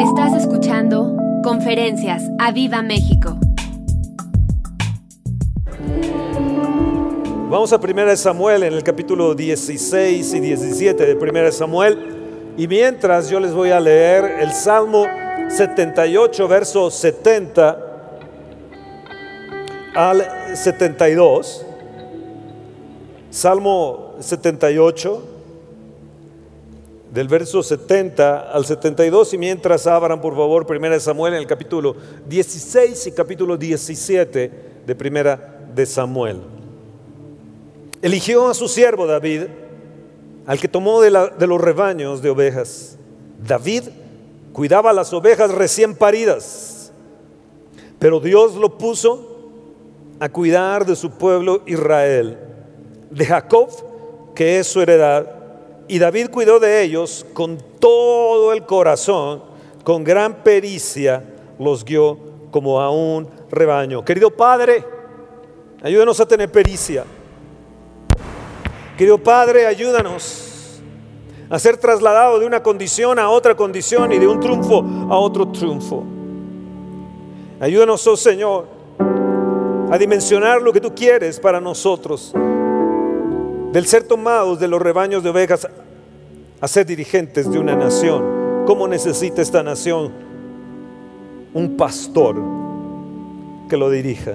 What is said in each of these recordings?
Estás escuchando Conferencias a Viva México. Vamos a 1 Samuel en el capítulo 16 y 17 de 1 Samuel. Y mientras yo les voy a leer el Salmo 78, verso 70 al 72. Salmo 78, del verso 70 al 72. Y mientras abran, por favor, 1 Samuel en el capítulo 16 y capítulo 17 de 1 de Samuel. Eligió a su siervo David, al que tomó de, de los rebaños de ovejas. David cuidaba las ovejas recién paridas, pero Dios lo puso a cuidar de su pueblo Israel, de Jacob, que es su heredad, y David cuidó de ellos con todo el corazón, con gran pericia los guió como a un rebaño. Querido Padre, ayúdanos a tener pericia. Querido Padre, ayúdanos a ser trasladado de una condición a otra condición y de un triunfo a otro triunfo. Ayúdanos, oh Señor, a dimensionar lo que tú quieres para nosotros, del ser tomados de los rebaños de ovejas a ser dirigentes de una nación. ¿Cómo necesita esta nación un pastor que lo dirija?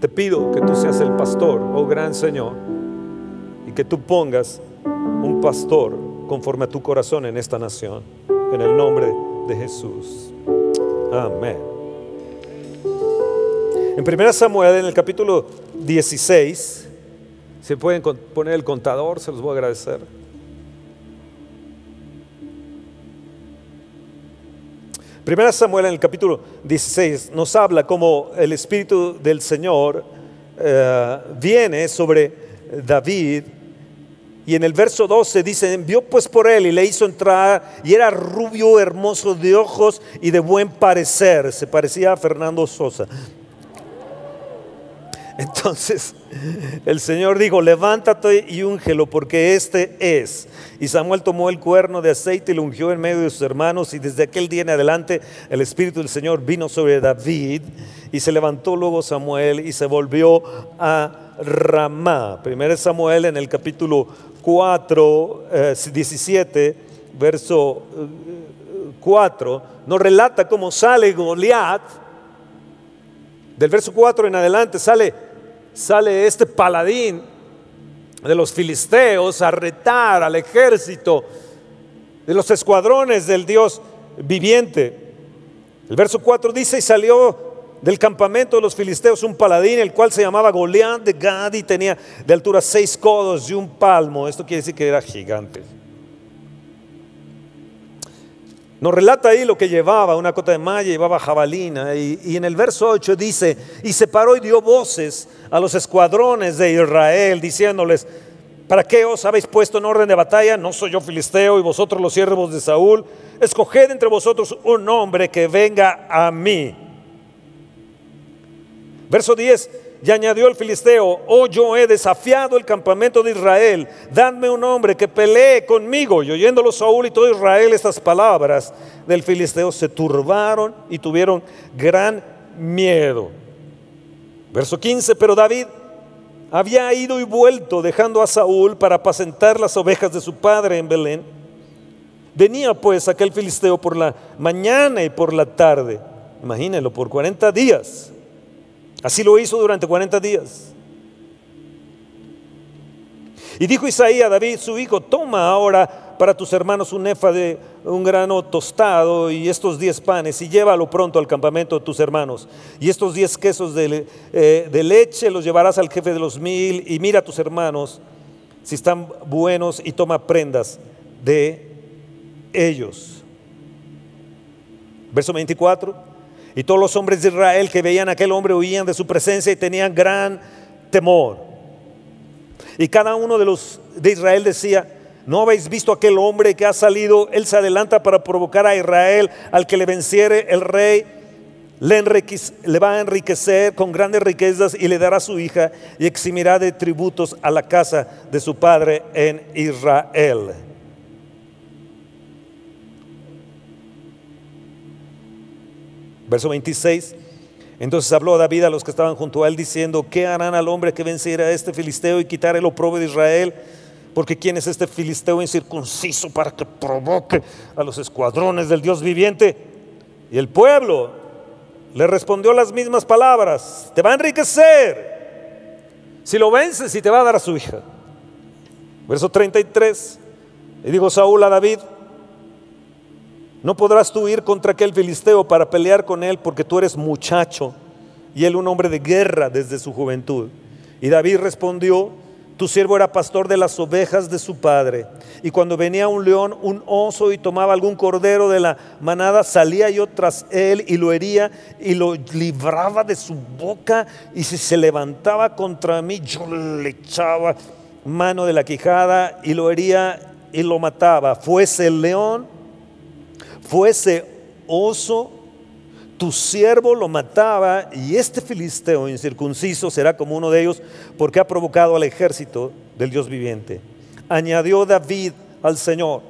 Te pido que tú seas el pastor, oh gran Señor y que tú pongas un pastor conforme a tu corazón en esta nación. En el nombre de Jesús. Amén. En 1 Samuel, en el capítulo 16, si pueden poner el contador, se los voy a agradecer. Primera Samuel en el capítulo 16 nos habla como el Espíritu del Señor eh, viene sobre David. Y en el verso 12 dice, envió pues por él y le hizo entrar y era rubio, hermoso de ojos y de buen parecer. Se parecía a Fernando Sosa. Entonces el Señor dijo, levántate y úngelo porque este es. Y Samuel tomó el cuerno de aceite y lo ungió en medio de sus hermanos y desde aquel día en adelante el Espíritu del Señor vino sobre David y se levantó luego Samuel y se volvió a Ramá. Primero Samuel en el capítulo 4, 17, eh, verso 4, eh, nos relata cómo sale Goliat. Del verso 4 en adelante sale, sale este paladín de los filisteos a retar al ejército de los escuadrones del Dios viviente. El verso 4 dice, y salió del campamento de los filisteos un paladín, el cual se llamaba Goliat de Gad y tenía de altura seis codos y un palmo. Esto quiere decir que era gigante. Nos relata ahí lo que llevaba, una cota de malla, llevaba jabalina. Y, en el verso 8 dice, y se paró y dio voces a los escuadrones de Israel, diciéndoles, ¿para qué os habéis puesto en orden de batalla? No soy yo filisteo y vosotros los siervos de Saúl. Escoged entre vosotros un hombre que venga a mí. Verso 10, y añadió el filisteo, oh yo he desafiado el campamento de Israel, dadme un hombre que pelee conmigo. Y oyéndolo Saúl y todo Israel estas palabras del filisteo, se turbaron y tuvieron gran miedo. Verso 15, pero David había ido y vuelto dejando a Saúl para apacentar las ovejas de su padre en Belén. Venía pues aquel filisteo por la mañana y por la tarde, imagínenlo, por 40 días Así lo hizo durante 40 días. Y dijo Isaías a David, su hijo, toma ahora para tus hermanos un efa de un grano tostado y estos diez panes y llévalo pronto al campamento de tus hermanos. Y estos diez quesos de, eh, de leche los llevarás al jefe de los mil y mira a tus hermanos si están buenos y toma prendas de ellos. Verso 24. Y todos los hombres de Israel que veían a aquel hombre huían de su presencia y tenían gran temor. Y cada uno de los de Israel decía, ¿no habéis visto aquel hombre que ha salido? Él se adelanta para provocar a Israel, al que le venciere el rey, le, le va a enriquecer con grandes riquezas y le dará su hija y eximirá de tributos a la casa de su padre en Israel. Verso 26. Entonces habló David a los que estaban junto a él diciendo, ¿qué harán al hombre que venciera a este filisteo y quitar el oprobio de Israel? Porque ¿quién es este filisteo incircunciso para que provoque a los escuadrones del Dios viviente? Y el pueblo le respondió las mismas palabras, te va a enriquecer si lo vences y te va a dar a su hija. Verso 33. Y dijo Saúl a David, no podrás tú ir contra aquel filisteo para pelear con él porque tú eres muchacho y él un hombre de guerra desde su juventud. Y David respondió, tu siervo era pastor de las ovejas de su padre. Y cuando venía un león, un oso y tomaba algún cordero de la manada, salía yo tras él y lo hería y lo libraba de su boca. Y si se levantaba contra mí, yo le echaba mano de la quijada y lo hería y lo mataba. Fuese el león fuese oso, tu siervo lo mataba y este filisteo incircunciso será como uno de ellos porque ha provocado al ejército del Dios viviente. Añadió David al Señor,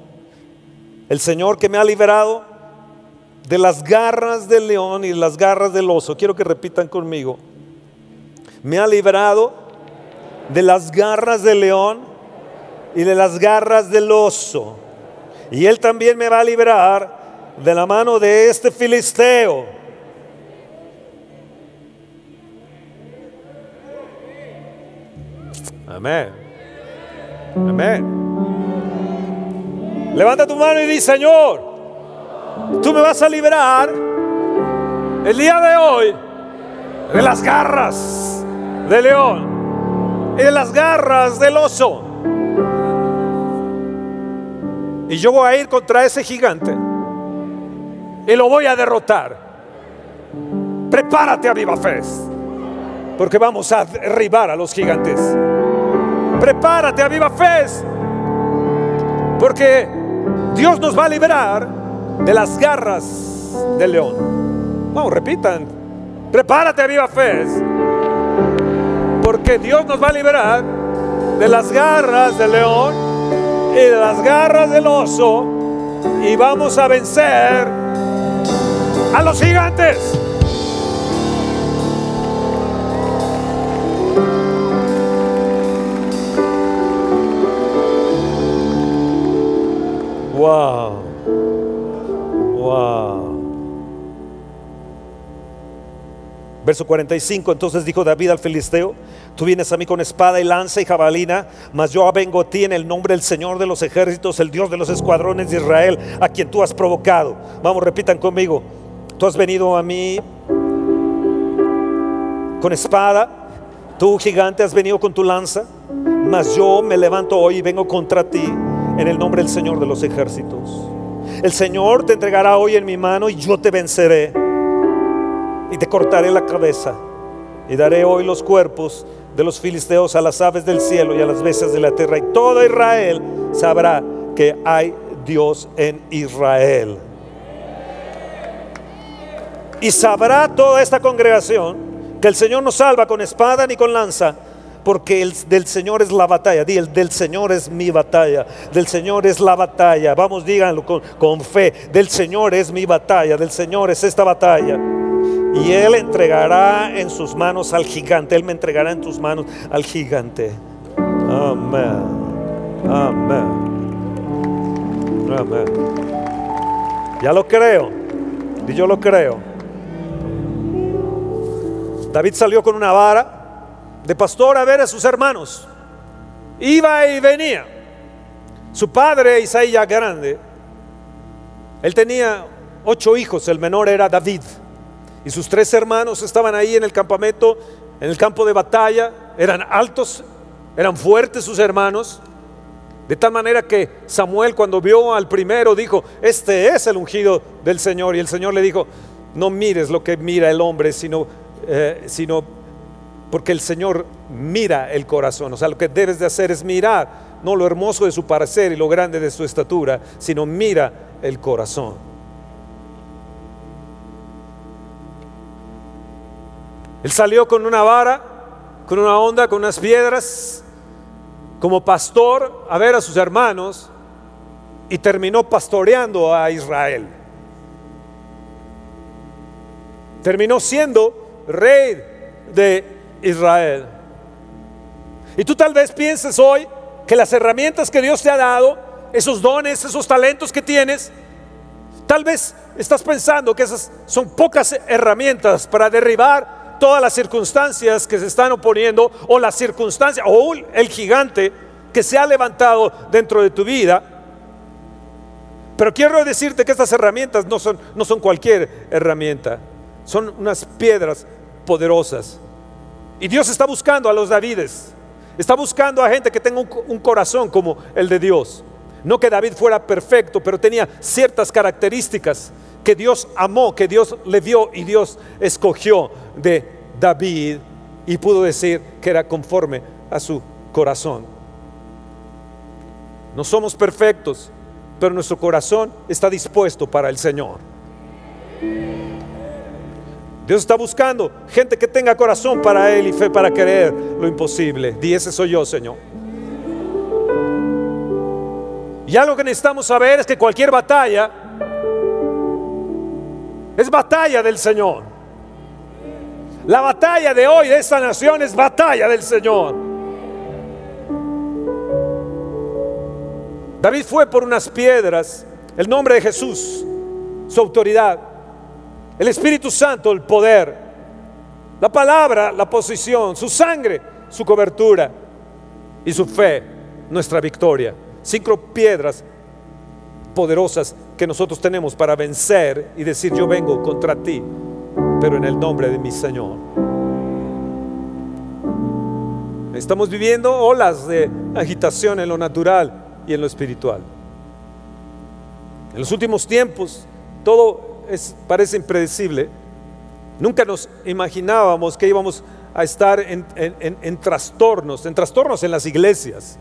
el Señor que me ha liberado de las garras del león y de las garras del oso. Quiero que repitan conmigo. Me ha liberado de las garras del león y de las garras del oso. Y él también me va a liberar de la mano de este filisteo. Amén. Amén. Levanta tu mano y di, Señor, tú me vas a liberar el día de hoy de las garras del león y de las garras del oso. Y yo voy a ir contra ese gigante y lo voy a derrotar. Prepárate a viva fe, porque vamos a derribar a los gigantes. Prepárate a viva fe, porque Dios nos va a liberar de las garras del león. Vamos, repitan. Prepárate a viva fe, porque Dios nos va a liberar de las garras del león y de las garras del oso y vamos a vencer a los gigantes. Wow. Wow. Verso 45, entonces dijo David al filisteo, tú vienes a mí con espada y lanza y jabalina, mas yo vengo a ti en el nombre del Señor de los ejércitos, el Dios de los escuadrones de Israel, a quien tú has provocado. Vamos, repitan conmigo, Tú has venido a mí con espada, tú gigante has venido con tu lanza, mas yo me levanto hoy y vengo contra ti en el nombre del Señor de los ejércitos. El Señor te entregará hoy en mi mano y yo te venceré y te cortaré la cabeza y daré hoy los cuerpos de los filisteos a las aves del cielo y a las bestias de la tierra y todo Israel sabrá que hay Dios en Israel. Y sabrá toda esta congregación que el Señor no salva con espada ni con lanza, porque el del Señor es la batalla. Di, el del Señor es mi batalla. Del Señor es la batalla. Vamos, díganlo con, con, fe. Del Señor es mi batalla. Del Señor es esta batalla. Y Él entregará en sus manos al gigante. Él me entregará en tus manos al gigante. Amén. Amén. Amén. Ya lo creo. Y yo lo creo. David salió con una vara de pastor a ver a sus hermanos. Iba y venía. Su padre, Isaías grande, él tenía ocho hijos, el menor era David. Y sus tres hermanos estaban ahí en el campamento, en el campo de batalla. Eran altos, eran fuertes sus hermanos. De tal manera que Samuel cuando vio al primero dijo, este es el ungido del Señor. Y el Señor le dijo, no mires lo que mira el hombre, sino eh, sino porque el Señor mira el corazón. O sea, lo que debes de hacer es mirar, no lo hermoso de su parecer y lo grande de su estatura, sino mira el corazón. Él salió con una vara, con una onda, con unas piedras, como pastor a ver a sus hermanos y terminó pastoreando a Israel. terminó siendo rey de Israel. Y tú tal vez pienses hoy que las herramientas que Dios te ha dado, esos dones, esos talentos que tienes, tal vez estás pensando que esas son pocas herramientas para derribar todas las circunstancias que se están oponiendo o las circunstancias o el gigante que se ha levantado dentro de tu vida. Pero quiero decirte que estas herramientas no son, no son cualquier herramienta, son unas piedras poderosas. Y Dios está buscando a los Davides, está buscando a gente que tenga un, corazón como el de Dios. No que David fuera perfecto, pero tenía ciertas características que Dios amó, que Dios le vio y Dios escogió de David y pudo decir que era conforme a su corazón. No somos perfectos, pero nuestro corazón está dispuesto para el Señor. Dios está buscando gente que tenga corazón para Él y fe para querer lo imposible. Y ese soy yo, Señor. Y algo que necesitamos saber es que cualquier batalla es batalla del Señor. La batalla de hoy de esta nación es batalla del Señor. David fue por unas piedras, el nombre de Jesús, su autoridad, el Espíritu Santo, el poder, la palabra, la posición, su sangre, su cobertura y su fe, nuestra victoria. Cinco piedras poderosas que nosotros tenemos para vencer y decir yo vengo contra ti, pero en el nombre de mi Señor. Estamos viviendo olas de agitación en lo natural y en lo espiritual. En los últimos tiempos todo es, parece impredecible. Nunca nos imaginábamos que íbamos a estar en, en trastornos, en trastornos en las iglesias.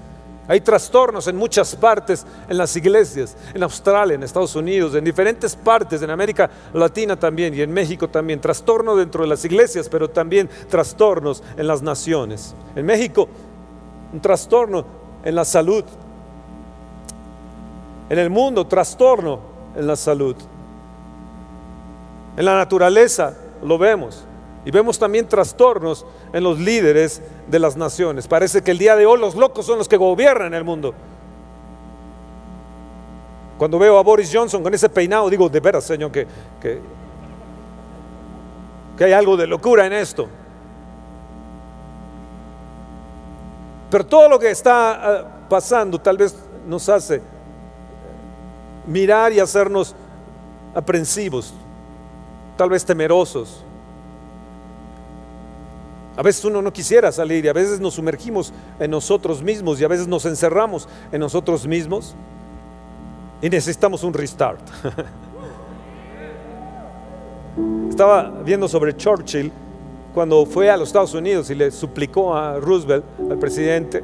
Hay trastornos en muchas partes en las iglesias, en Australia, en Estados Unidos, en diferentes partes, en América Latina también y en México también. Trastorno dentro de las iglesias, pero también trastornos en las naciones. En México, un trastorno en la salud, en el mundo, trastorno en la salud. En la naturaleza lo vemos. Y vemos también trastornos en los líderes de las naciones. Parece que el día de hoy los locos son los que gobiernan el mundo. Cuando veo a Boris Johnson con ese peinado, digo, de veras, Señor, que, que, que hay algo de locura en esto. Pero todo lo que está ah, pasando tal vez nos hace mirar y hacernos aprensivos, tal vez temerosos. A veces uno no quisiera salir y a veces nos sumergimos en nosotros mismos y a veces nos encerramos en nosotros mismos y necesitamos un restart. Estaba viendo sobre Churchill cuando fue a los Estados Unidos y le suplicó a Roosevelt, al presidente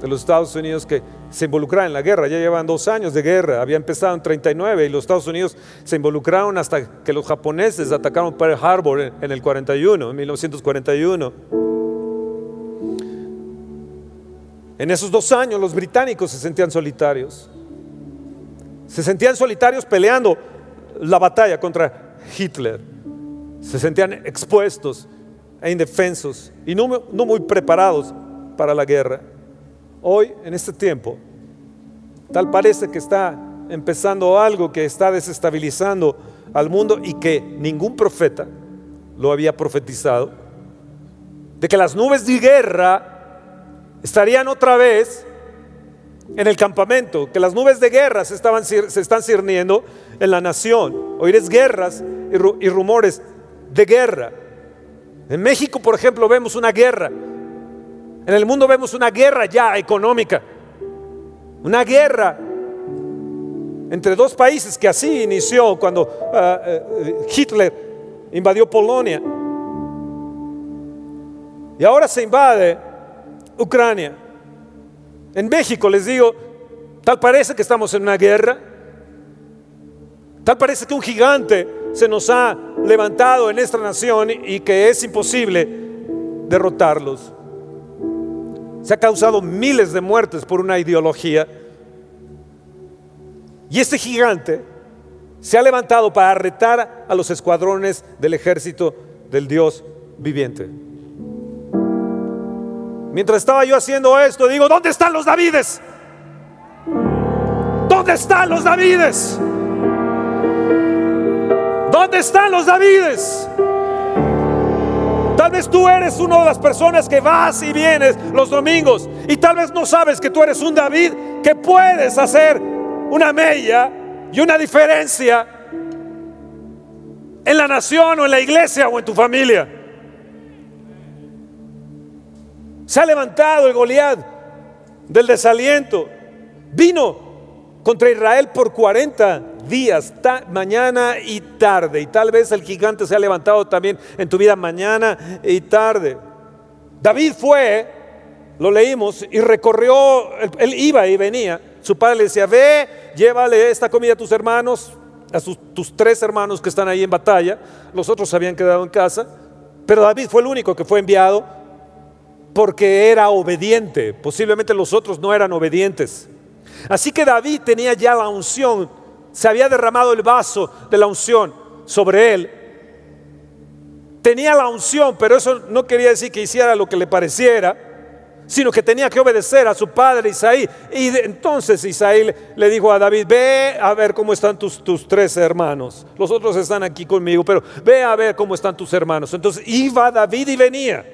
de los Estados Unidos, que se involucraron en la guerra. Ya llevan dos años de guerra. Había empezado en 39 y los Estados Unidos se involucraron hasta que los japoneses atacaron Pearl Harbor en el 41, en 1941. En esos dos años los británicos se sentían solitarios. Se sentían solitarios peleando la batalla contra Hitler. Se sentían expuestos e indefensos y no muy preparados para la guerra. Hoy, en este tiempo, tal parece que está empezando algo que está desestabilizando al mundo y que ningún profeta lo había profetizado, de que las nubes de guerra estarían otra vez en el campamento, que las nubes de guerra se, estaban, se están cirniendo en la nación. Oíres guerras y rumores de guerra. En México, por ejemplo, vemos una guerra en el mundo vemos una guerra ya económica, una guerra entre dos países que así inició cuando ah, eh, Hitler invadió Polonia. Y ahora se invade Ucrania. En México les digo, tal parece que estamos en una guerra, tal parece que un gigante se nos ha levantado en esta nación y que es imposible derrotarlos. Se ha causado miles de muertes por una ideología. Y este gigante se ha levantado para retar a los escuadrones del ejército del Dios viviente. Mientras estaba yo haciendo esto, digo, ¿dónde están los Davides? ¿Dónde están los Davides? ¿Dónde están los Davides? Vez tú eres una de las personas que vas y vienes los domingos y tal vez no sabes que tú eres un David que puedes hacer una mella y una diferencia en la nación o en la iglesia o en tu familia. Se ha levantado el Goliat del desaliento. Vino contra Israel por 40 días, mañana y tarde. Y tal vez el gigante se ha levantado también en tu vida mañana y tarde. David fue, lo leímos, y recorrió, él, iba y venía. Su padre le decía, ve, llévale esta comida a tus hermanos, a tus tres hermanos que están ahí en batalla. Los otros habían quedado en casa. Pero David fue el único que fue enviado porque era obediente. Posiblemente los otros no eran obedientes. Así que David tenía ya la unción se había derramado el vaso de la unción sobre él. Tenía la unción, pero eso no quería decir que hiciera lo que le pareciera, sino que tenía que obedecer a su padre Isaí. Y entonces Isaí le dijo a David, ve a ver cómo están tus, tus tres hermanos. Los otros están aquí conmigo, pero ve a ver cómo están tus hermanos. Entonces iba David y venía,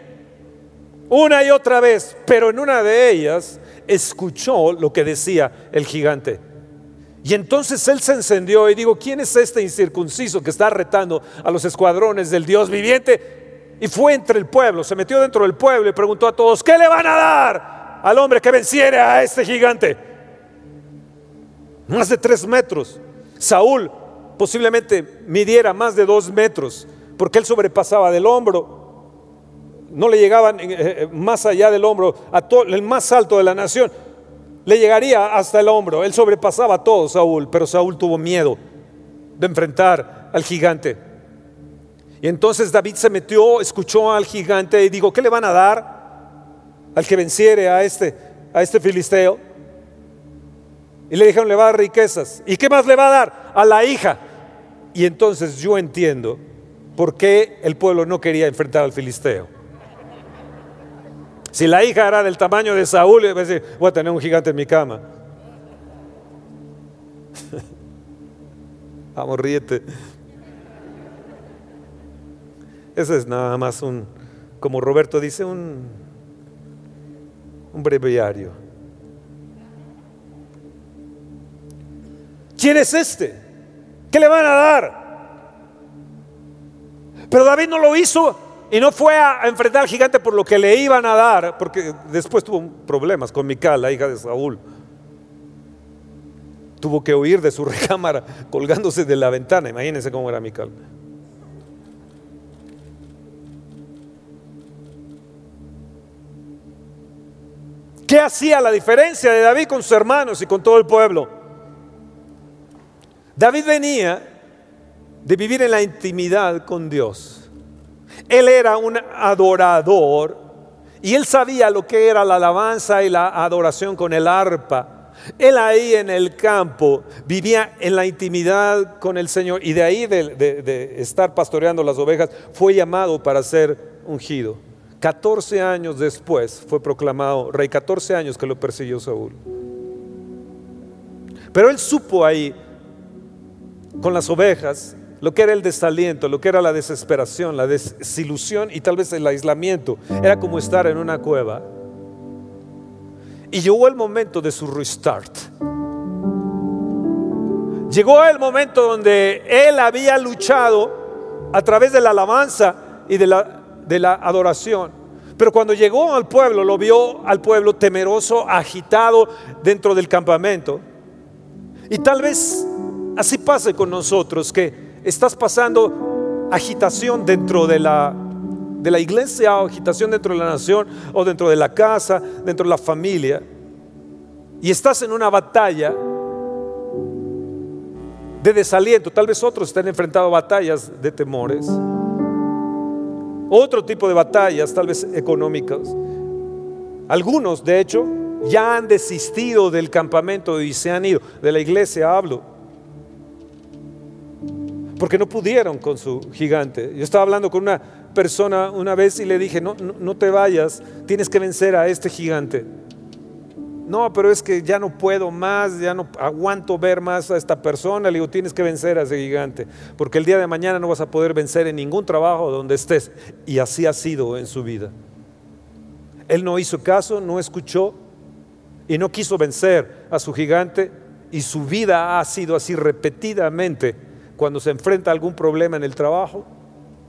una y otra vez, pero en una de ellas escuchó lo que decía el gigante. Y entonces él se encendió y digo, ¿quién es este incircunciso que está retando a los escuadrones del Dios viviente? Y fue entre el pueblo, se metió dentro del pueblo y preguntó a todos, ¿qué le van a dar al hombre que venciere a este gigante? Más de tres metros. Saúl posiblemente midiera más de dos metros, porque él sobrepasaba del hombro, no le llegaban eh, eh, más allá del hombro, a todo, el más alto de la nación le llegaría hasta el hombro. Él sobrepasaba a todo Saúl, pero Saúl tuvo miedo de enfrentar al gigante. Y entonces David se metió, escuchó al gigante y dijo, ¿qué le van a dar al que venciere a este, a este filisteo? Y le dijeron, le va a dar riquezas. ¿Y qué más le va a dar? A la hija. Y entonces yo entiendo por qué el pueblo no quería enfrentar al filisteo. Si la hija era del tamaño de Saúl, iba a decir, voy a tener un gigante en mi cama. Vamos, ríete. Eso es nada más un, como Roberto dice, un, un breviario. ¿Quién es este? ¿Qué le van a dar? Pero David no lo hizo y no fue a enfrentar al gigante por lo que le iban a dar, porque después tuvo problemas con Mical, la hija de Saúl. Tuvo que huir de su recámara colgándose de la ventana. Imagínense cómo era Mical. ¿Qué hacía la diferencia de David con sus hermanos y con todo el pueblo? David venía de vivir en la intimidad con Dios. Él era un adorador y él sabía lo que era la alabanza y la adoración con el arpa. Él ahí en el campo vivía en la intimidad con el Señor y de ahí de, estar pastoreando las ovejas fue llamado para ser ungido. 14 años después fue proclamado rey, 14 años que lo persiguió Saúl. Pero él supo ahí con las ovejas lo que era el desaliento, lo que era la desesperación, la desilusión y tal vez el aislamiento. Era como estar en una cueva. Y llegó el momento de su restart. Llegó el momento donde él había luchado a través de la alabanza y de la, de la adoración. Pero cuando llegó al pueblo, lo vio al pueblo temeroso, agitado dentro del campamento. Y tal vez así pase con nosotros, que estás pasando agitación dentro de la, de la iglesia o agitación dentro de la nación o dentro de la casa, dentro de la familia, y estás en una batalla de desaliento, tal vez otros estén enfrentando batallas de temores, otro tipo de batallas, tal vez económicas. Algunos, de hecho, ya han desistido del campamento y se han ido, de la iglesia hablo. Porque no pudieron con su gigante. Yo estaba hablando con una persona una vez y le dije, no, no, te vayas, tienes que vencer a este gigante. No, pero es que ya no puedo más, ya no aguanto ver más a esta persona. Le digo, tienes que vencer a ese gigante, porque el día de mañana no vas a poder vencer en ningún trabajo donde estés. Y así ha sido en su vida. Él no hizo caso, no escuchó y no quiso vencer a su gigante y su vida ha sido así repetidamente cuando se enfrenta a algún problema en el trabajo,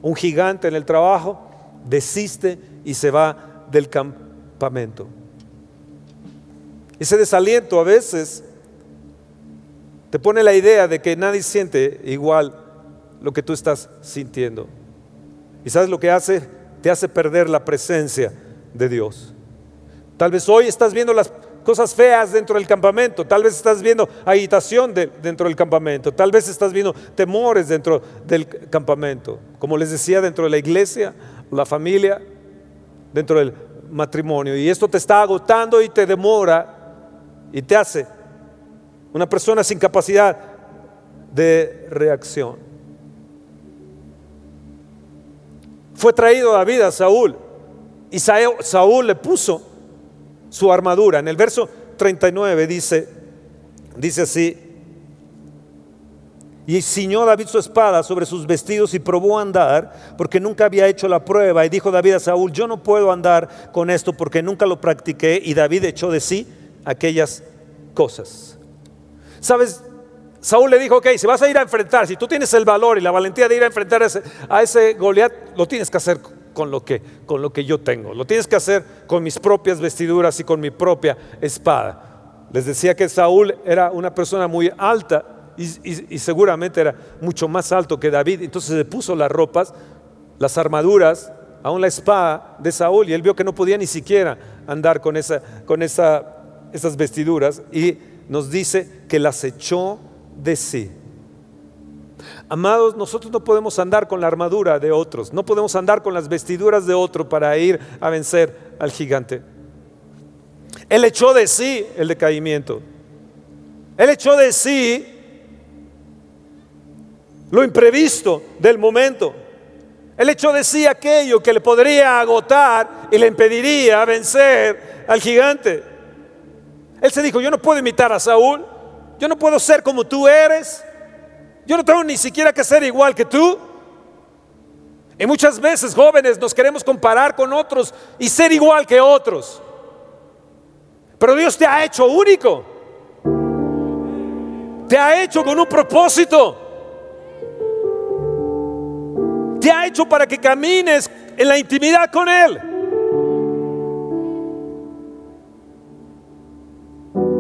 un gigante en el trabajo, desiste y se va del campamento. Ese desaliento a veces te pone la idea de que nadie siente igual lo que tú estás sintiendo. ¿Y sabes lo que hace? Te hace perder la presencia de Dios. Tal vez hoy estás viendo las cosas feas dentro del campamento, tal vez estás viendo agitación dentro del campamento, tal vez estás viendo temores dentro del campamento, como les decía, dentro de la iglesia, la familia, dentro del matrimonio. Y esto te está agotando y te demora y te hace una persona sin capacidad de reacción. Fue traído a vida Saúl y Saúl le puso su armadura. En el verso 39 dice, dice así, y ciñó David su espada sobre sus vestidos y probó a andar, porque nunca había hecho la prueba. Y dijo David a Saúl, yo no puedo andar con esto porque nunca lo practiqué. Y David echó de sí aquellas cosas. ¿Sabes? Saúl le dijo, ok, si vas a ir a enfrentar, si tú tienes el valor y la valentía de ir a enfrentar a ese, Goliat, lo tienes que hacer con lo que, con lo que yo tengo. Lo tienes que hacer con mis propias vestiduras y con mi propia espada. Les decía que Saúl era una persona muy alta y, y seguramente era mucho más alto que David. Entonces se puso las ropas, las armaduras, aún la espada de Saúl y él vio que no podía ni siquiera andar con esa, con esa esas vestiduras y nos dice que las echó de sí. Amados, nosotros no podemos andar con la armadura de otros, no podemos andar con las vestiduras de otro para ir a vencer al gigante. Él echó de sí el decaimiento. Él echó de sí lo imprevisto del momento. Él echó de sí aquello que le podría agotar y le impediría vencer al gigante. Él se dijo, yo no puedo imitar a Saúl, yo no puedo ser como tú eres, yo no tengo ni siquiera que ser igual que tú. Y muchas veces jóvenes nos queremos comparar con otros y ser igual que otros. Pero Dios te ha hecho único. Te ha hecho con un propósito. Te ha hecho para que camines en la intimidad con Él.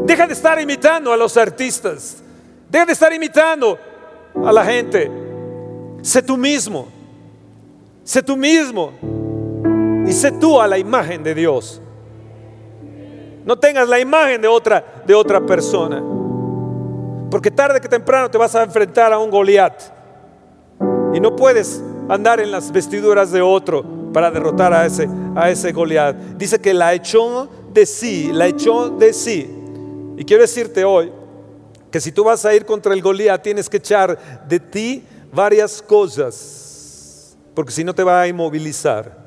Deja de estar imitando a los artistas. Deja de estar imitando a la gente. Sé tú mismo. Sé tú mismo. Y sé tú a la imagen de Dios. No tengas la imagen de otra, de otra persona. Porque tarde que temprano te vas a enfrentar a un Goliat. Y no puedes andar en las vestiduras de otro para derrotar a ese, a ese Goliat. Dice que la echó de sí, la echó de sí. Y quiero decirte hoy que si tú vas a ir contra el Golías tienes que echar de ti varias cosas, porque si no te va a inmovilizar.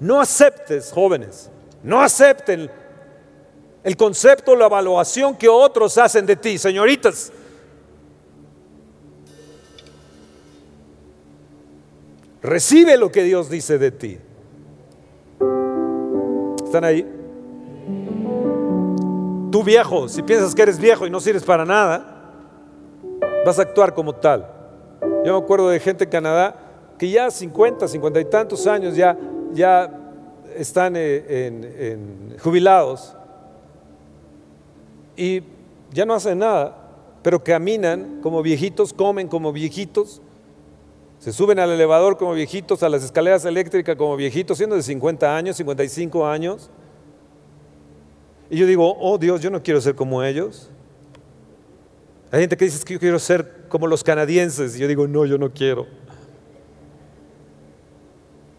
No aceptes, jóvenes, no acepten el concepto, la evaluación que otros hacen de ti, señoritas. Recibe lo que Dios dice de ti. ¿Están ahí? Viejo, si piensas que eres viejo y no sirves para nada, vas a actuar como tal. Yo me acuerdo de gente en Canadá que ya 50, 50 y tantos años ya, ya están eh, jubilados y ya no hacen nada, pero caminan como viejitos, comen como viejitos, se suben al elevador como viejitos, a las escaleras eléctricas como viejitos, siendo de 50 años, 55 años. Y yo digo, oh Dios, yo no quiero ser como ellos. Hay gente que dice que yo quiero ser como los canadienses. Y yo digo, no, yo no quiero.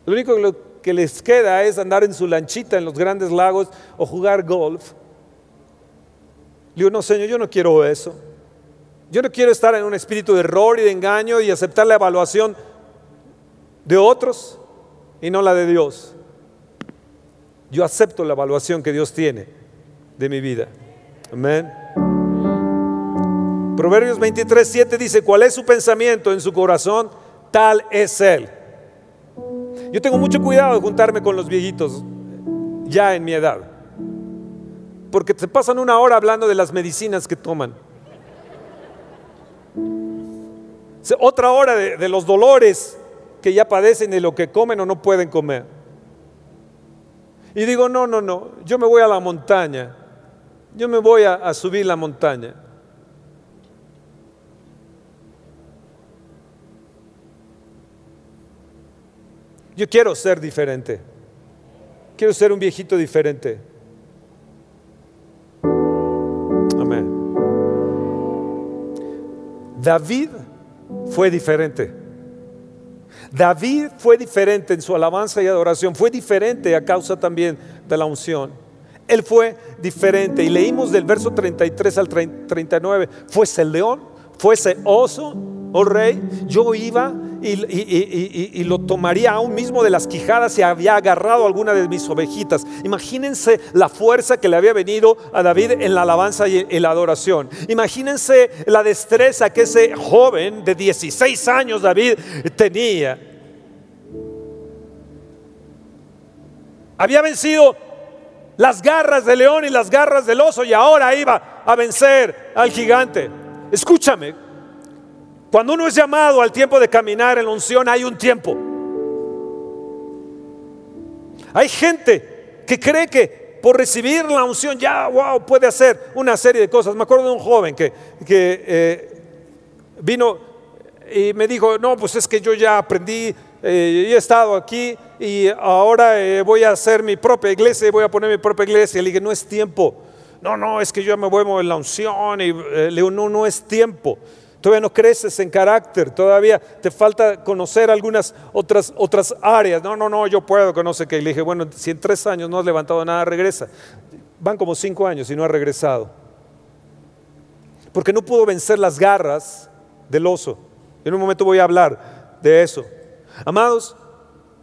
Lo único que les queda es andar en su lanchita en los grandes lagos o jugar golf. Le digo, no, Señor, yo no quiero eso. Yo no quiero estar en un espíritu de error y de engaño y aceptar la evaluación de otros y no la de Dios. Yo acepto la evaluación que Dios tiene de mi vida. Amén. Proverbios 23, 7 dice, ¿cuál es su pensamiento en su corazón? Tal es Él. Yo tengo mucho cuidado de juntarme con los viejitos ya en mi edad, porque se pasan una hora hablando de las medicinas que toman. Otra hora de, de los dolores que ya padecen de lo que comen o no pueden comer. Y digo, no, no, no, yo me voy a la montaña, yo me voy a, subir la montaña. Yo quiero ser diferente. Quiero ser un viejito diferente. Amén. David fue diferente. David fue diferente en su alabanza y adoración, fue diferente a causa también de la unción. Él fue diferente y leímos del verso 33 al 39, fuese león, fuese oso, oh rey, yo iba y, lo tomaría aún mismo de las quijadas si había agarrado alguna de mis ovejitas. Imagínense la fuerza que le había venido a David en la alabanza y en la adoración. Imagínense la destreza que ese joven de 16 años David tenía. Había vencido las garras del león y las garras del oso y ahora iba a vencer al gigante. Escúchame, cuando uno es llamado al tiempo de caminar en la unción, hay un tiempo. Hay gente que cree que por recibir la unción ya, wow, puede hacer una serie de cosas. Me acuerdo de un joven que, eh, vino y me dijo, no, pues es que yo ya aprendí, eh, he estado aquí y ahora eh, voy a hacer mi propia iglesia y voy a poner mi propia iglesia. Le dije, no es tiempo. No, no, es que yo me vuelvo en la unción y le digo, no, no es tiempo. Todavía no creces en carácter, todavía te falta conocer algunas otras, otras áreas. No, no, no, yo puedo que no sé qué. Y le dije, bueno, si en tres años no has levantado nada, regresa. Van como cinco años y no ha regresado. Porque no pudo vencer las garras del oso. En un momento voy a hablar de eso. Amados,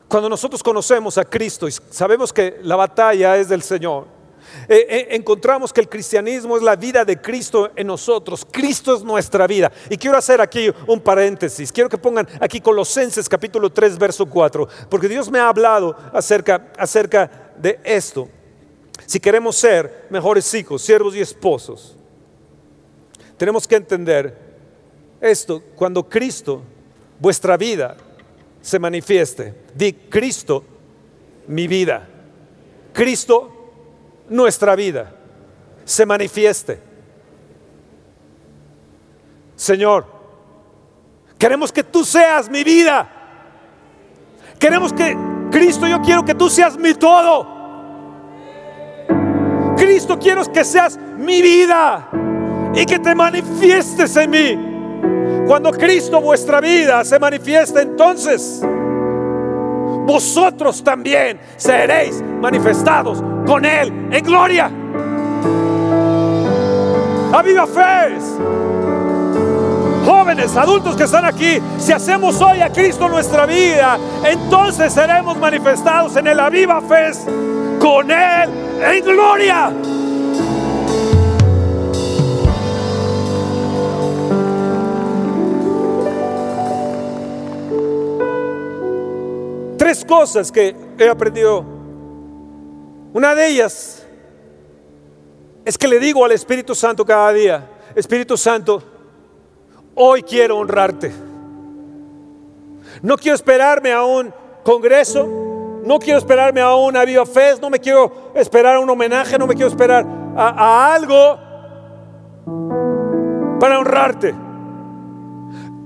cuando nosotros conocemos a Cristo y sabemos que la batalla es del Señor, eh, eh, encontramos que el cristianismo es la vida de Cristo en nosotros. Cristo es nuestra vida. Y quiero hacer aquí un paréntesis. Quiero que pongan aquí Colosenses capítulo 3, verso 4. Porque Dios me ha hablado acerca, acerca de esto. Si queremos ser mejores hijos, siervos y esposos, tenemos que entender esto. Cuando Cristo, vuestra vida, se manifieste. Di Cristo, mi vida. Cristo, nuestra vida se manifieste. Señor, queremos que tú seas mi vida. Queremos que, Cristo, yo quiero que tú seas mi todo. Cristo, quiero que seas mi vida y que te manifiestes en mí. Cuando Cristo vuestra vida se manifieste, entonces vosotros también seréis manifestados con Él en gloria. A viva fe. Jóvenes, adultos que están aquí, si hacemos hoy a Cristo nuestra vida, entonces seremos manifestados en el viva fe con Él en gloria. Tres cosas que he aprendido una de ellas es que le digo al Espíritu Santo cada día, Espíritu Santo, hoy quiero honrarte. No quiero esperarme a un congreso, no quiero esperarme a una Viva Fest, no me quiero esperar a un homenaje, no me quiero esperar a algo para honrarte.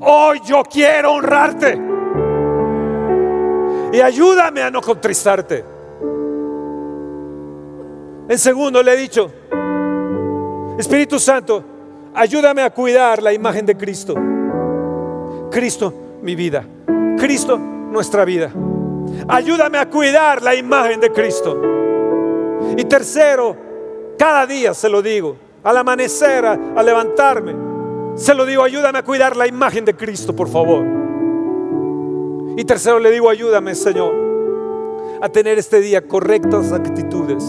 Hoy yo quiero honrarte. Y ayúdame a no contristarte. En segundo, le he dicho, Espíritu Santo, ayúdame a cuidar la imagen de Cristo. Cristo, mi vida. Cristo, nuestra vida. Ayúdame a cuidar la imagen de Cristo. Y tercero, cada día se lo digo, al amanecer, al levantarme, Se lo digo, ayúdame a cuidar la imagen de Cristo, por favor. Y tercero le digo, ayúdame, Señor, a tener este día correctas actitudes.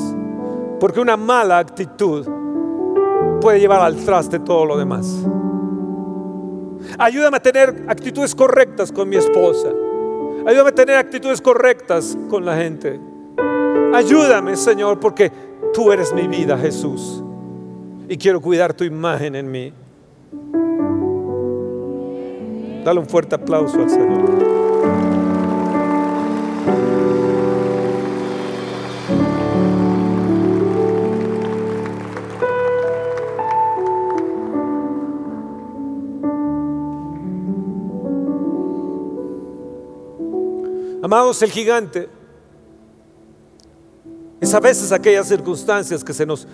Porque una mala actitud puede llevar al traste todo lo demás. Ayúdame a tener actitudes correctas con mi esposa. Ayúdame a tener actitudes correctas con la gente. Ayúdame, Señor, porque tú eres mi vida, Jesús. Y quiero cuidar tu imagen en mí. Dale un fuerte aplauso al Señor. Amados, el gigante es a veces aquellas circunstancias que se nos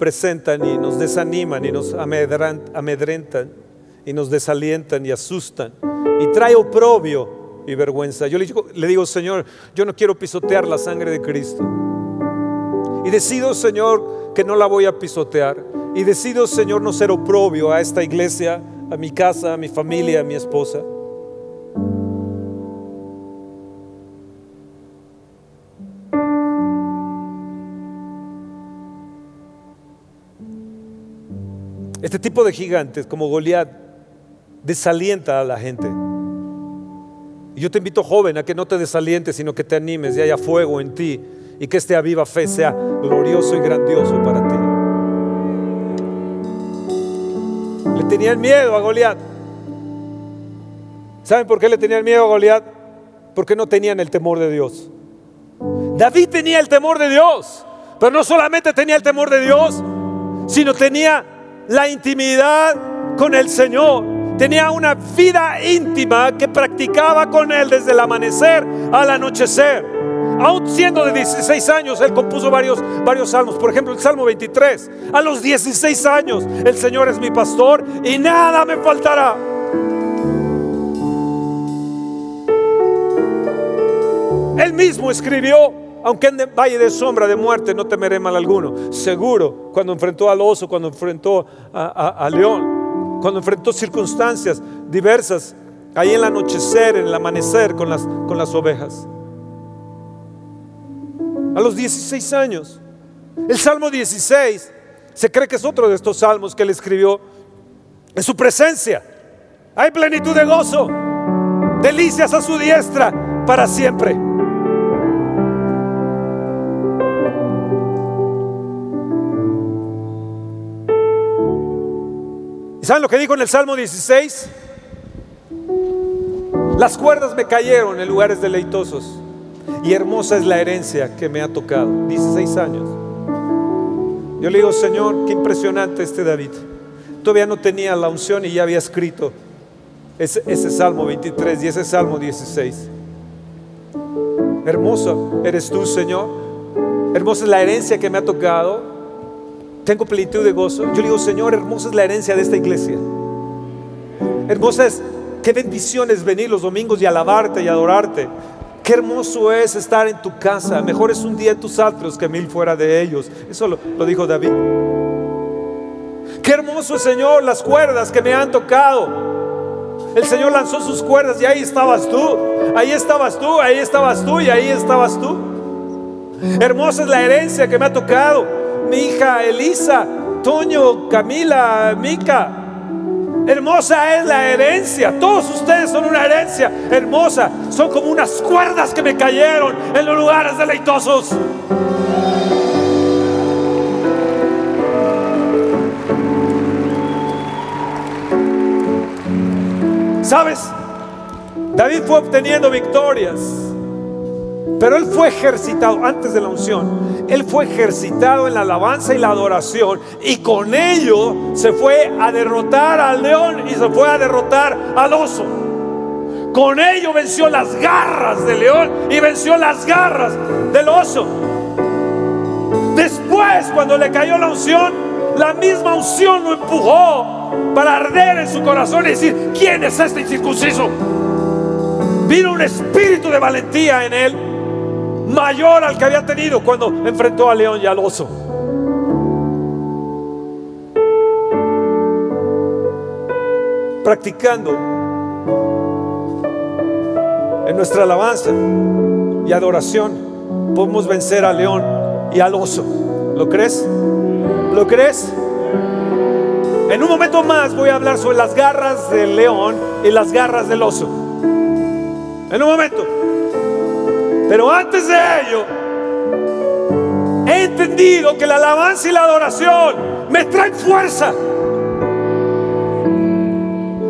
presentan y nos desaniman y nos amedrentan y nos desalientan y asustan y trae oprobio y vergüenza. Yo le digo, le digo, Señor, yo no quiero pisotear la sangre de Cristo. Y decido, Señor, que no la voy a pisotear. Y decido, Señor, no ser oprobio a esta iglesia, a mi casa, a mi familia, a mi esposa. Este tipo de gigantes como Goliat desalienta a la gente. Y yo te invito, joven, a que no te desalientes, sino que te animes y haya fuego en ti y que este aviva fe sea glorioso y grandioso para ti. Le tenían miedo a Goliat. ¿Saben por qué le tenían miedo a Goliat? Porque no tenían el temor de Dios. David tenía el temor de Dios, pero no solamente tenía el temor de Dios, sino tenía la intimidad con el Señor. Tenía una vida íntima que practicaba con Él desde el amanecer al anochecer. Aún siendo de 16 años, Él compuso varios, varios salmos. Por ejemplo, el Salmo 23. A los 16 años, el Señor es mi pastor y nada me faltará. Él mismo escribió aunque en valle de sombra de muerte, no temeré mal alguno. Seguro, cuando enfrentó al oso, cuando enfrentó al león, cuando enfrentó circunstancias diversas, ahí en el anochecer, en el amanecer con las, con las ovejas. A los 16 años. El Salmo 16 se cree que es otro de estos salmos que él escribió en su presencia. Hay plenitud de gozo, delicias a su diestra para siempre. ¿Saben lo que dijo en el Salmo 16? Las cuerdas me cayeron en lugares deleitosos y hermosa es la herencia que me ha tocado. 16 años. Yo le digo, Señor, qué impresionante este David. Todavía no tenía la unción y ya había escrito ese, Salmo 23 y ese Salmo 16. Hermoso eres tú, Señor. Hermosa es la herencia que me ha tocado tengo plenitud de gozo. Yo le digo, Señor, hermosa es la herencia de esta iglesia. Hermosa es, qué bendiciones venir los domingos y alabarte y adorarte. Qué hermoso es estar en tu casa. Mejor es un día en tus altos que mil fuera de ellos. Eso lo, lo dijo David. Qué hermoso es, Señor, las cuerdas que me han tocado. El Señor lanzó sus cuerdas y ahí estabas tú. Ahí estabas tú, ahí estabas tú y ahí estabas tú. Hermosa es la herencia que me ha tocado mi hija Elisa, Toño, Camila, Mica. Hermosa es la herencia. Todos ustedes son una herencia hermosa. Son como unas cuerdas que me cayeron en los lugares deleitosos. ¿Sabes? David fue obteniendo victorias. Pero él fue ejercitado antes de la unción. Él fue ejercitado en la alabanza y la adoración. Y con ello se fue a derrotar al león y se fue a derrotar al oso. Con ello venció las garras del león y venció las garras del oso. Después, cuando le cayó la unción, la misma unción lo empujó para arder en su corazón y decir, ¿quién es este incircunciso? Vino un espíritu de valentía en él mayor al que había tenido cuando enfrentó al león y al oso. practicando en nuestra alabanza y adoración, podemos vencer al león y al oso. ¿Lo crees? ¿Lo crees? En un momento más voy a hablar sobre las garras del león y las garras del oso. En un momento. Pero antes de ello, he entendido que la alabanza y la adoración me traen fuerza.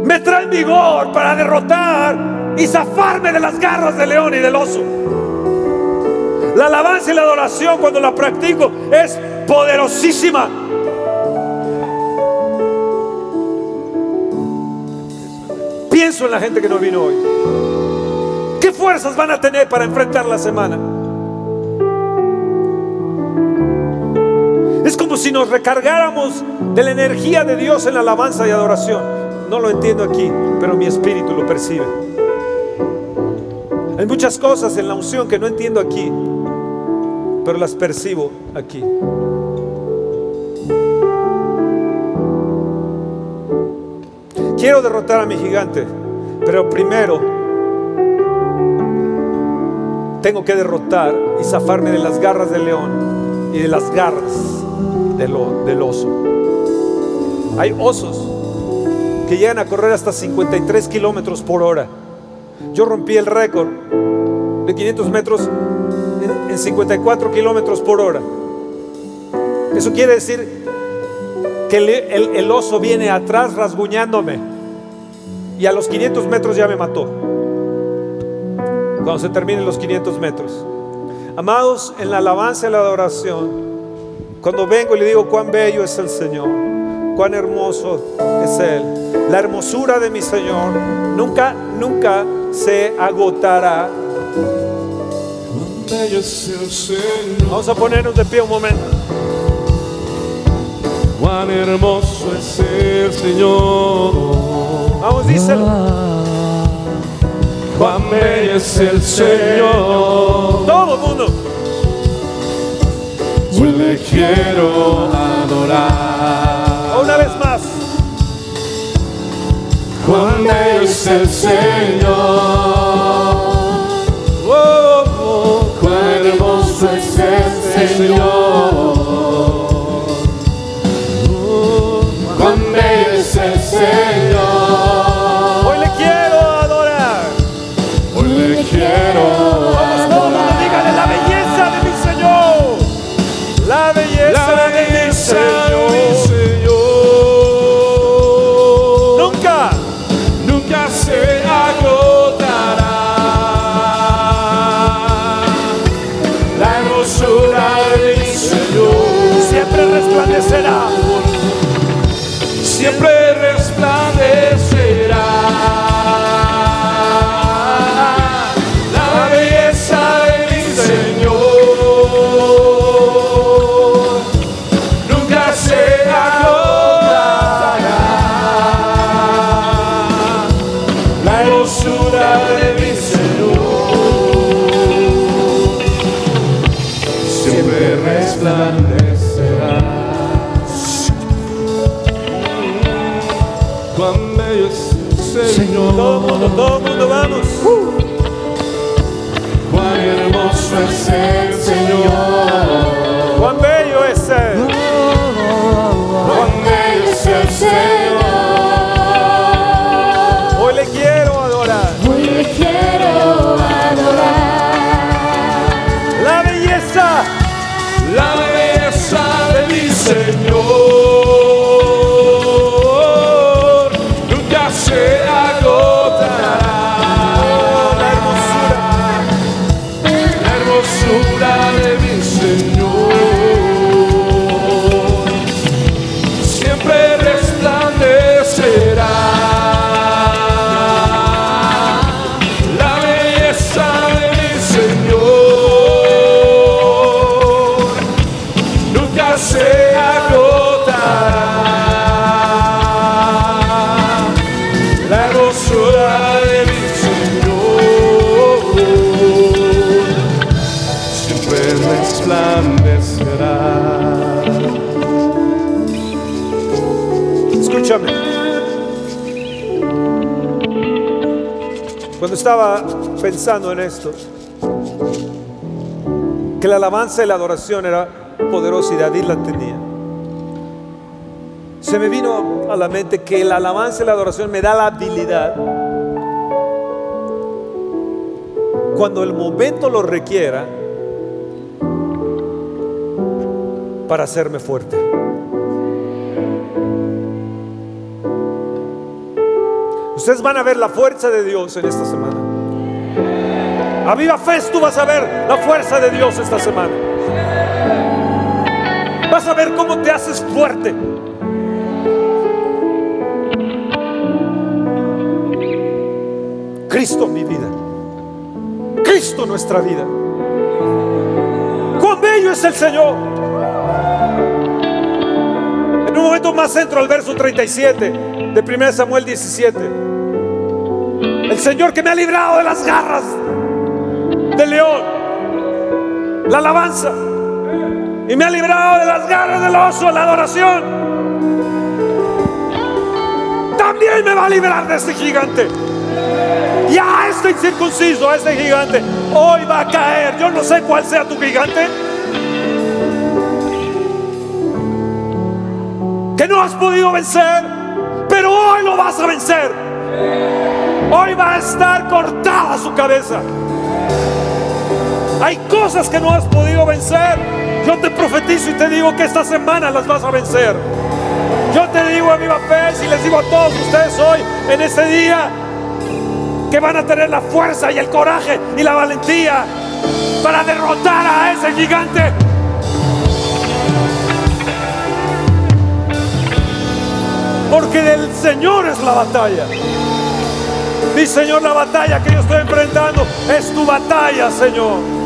Me traen vigor para derrotar y zafarme de las garras del león y del oso. La alabanza y la adoración cuando la practico es poderosísima. Pienso en la gente que no vino hoy. ¿Qué fuerzas van a tener para enfrentar la semana? Es como si nos recargáramos de la energía de Dios en la alabanza y adoración. No lo entiendo aquí, pero mi espíritu lo percibe. Hay muchas cosas en la unción que no entiendo aquí, pero las percibo aquí. Quiero derrotar a mi gigante, pero primero tengo que derrotar y zafarme de las garras del león y de las garras del, oso. Hay osos que llegan a correr hasta 53 kilómetros por hora. Yo rompí el récord de 500 metros en, 54 kilómetros por hora. Eso quiere decir que el, oso viene atrás rasguñándome y a los 500 metros ya me mató. Cuando se terminen los 500 metros. Amados, en la alabanza y la adoración, cuando vengo y le digo cuán bello es el Señor, cuán hermoso es Él, la hermosura de mi Señor nunca, nunca se agotará. Vamos a ponernos de pie un momento. Cuán hermoso es el Señor. Vamos, díselo. Cuán bello es el Señor. Todo el mundo. Yo le quiero adorar. Una vez más. Cuán bello es el Señor. es el Señor. Cuán bello es el Señor. Pensando en esto, que la alabanza y la adoración era poderosa y David la tenía. Se me vino a la mente que la alabanza y la adoración me da la habilidad cuando el momento lo requiera para hacerme fuerte. Ustedes van a ver la fuerza de Dios en esta semana. A Viva Fe tú vas a ver la fuerza de Dios esta semana. Vas a ver cómo te haces fuerte. Cristo mi vida. Cristo nuestra vida. Cuán bello es el Señor. En un momento más centro al verso 37 de 1 Samuel 17. El Señor que me ha librado de las garras del león. La alabanza. Y me ha librado de las garras del oso, la adoración. También me va a librar de este gigante. Y a este incircunciso, este gigante, hoy va a caer. Yo no sé cuál sea tu gigante. Que no has podido vencer, pero hoy lo vas a vencer. Hoy va a estar cortada su cabeza. Hay cosas que no has podido vencer. Yo te profetizo y te digo que esta semana las vas a vencer. Yo te digo a viva fe y les digo a todos ustedes hoy, en este día, que van a tener la fuerza y el coraje y la valentía para derrotar a ese gigante. Porque del Señor es la batalla. Mi Señor, la batalla que yo estoy enfrentando es tu batalla, Señor.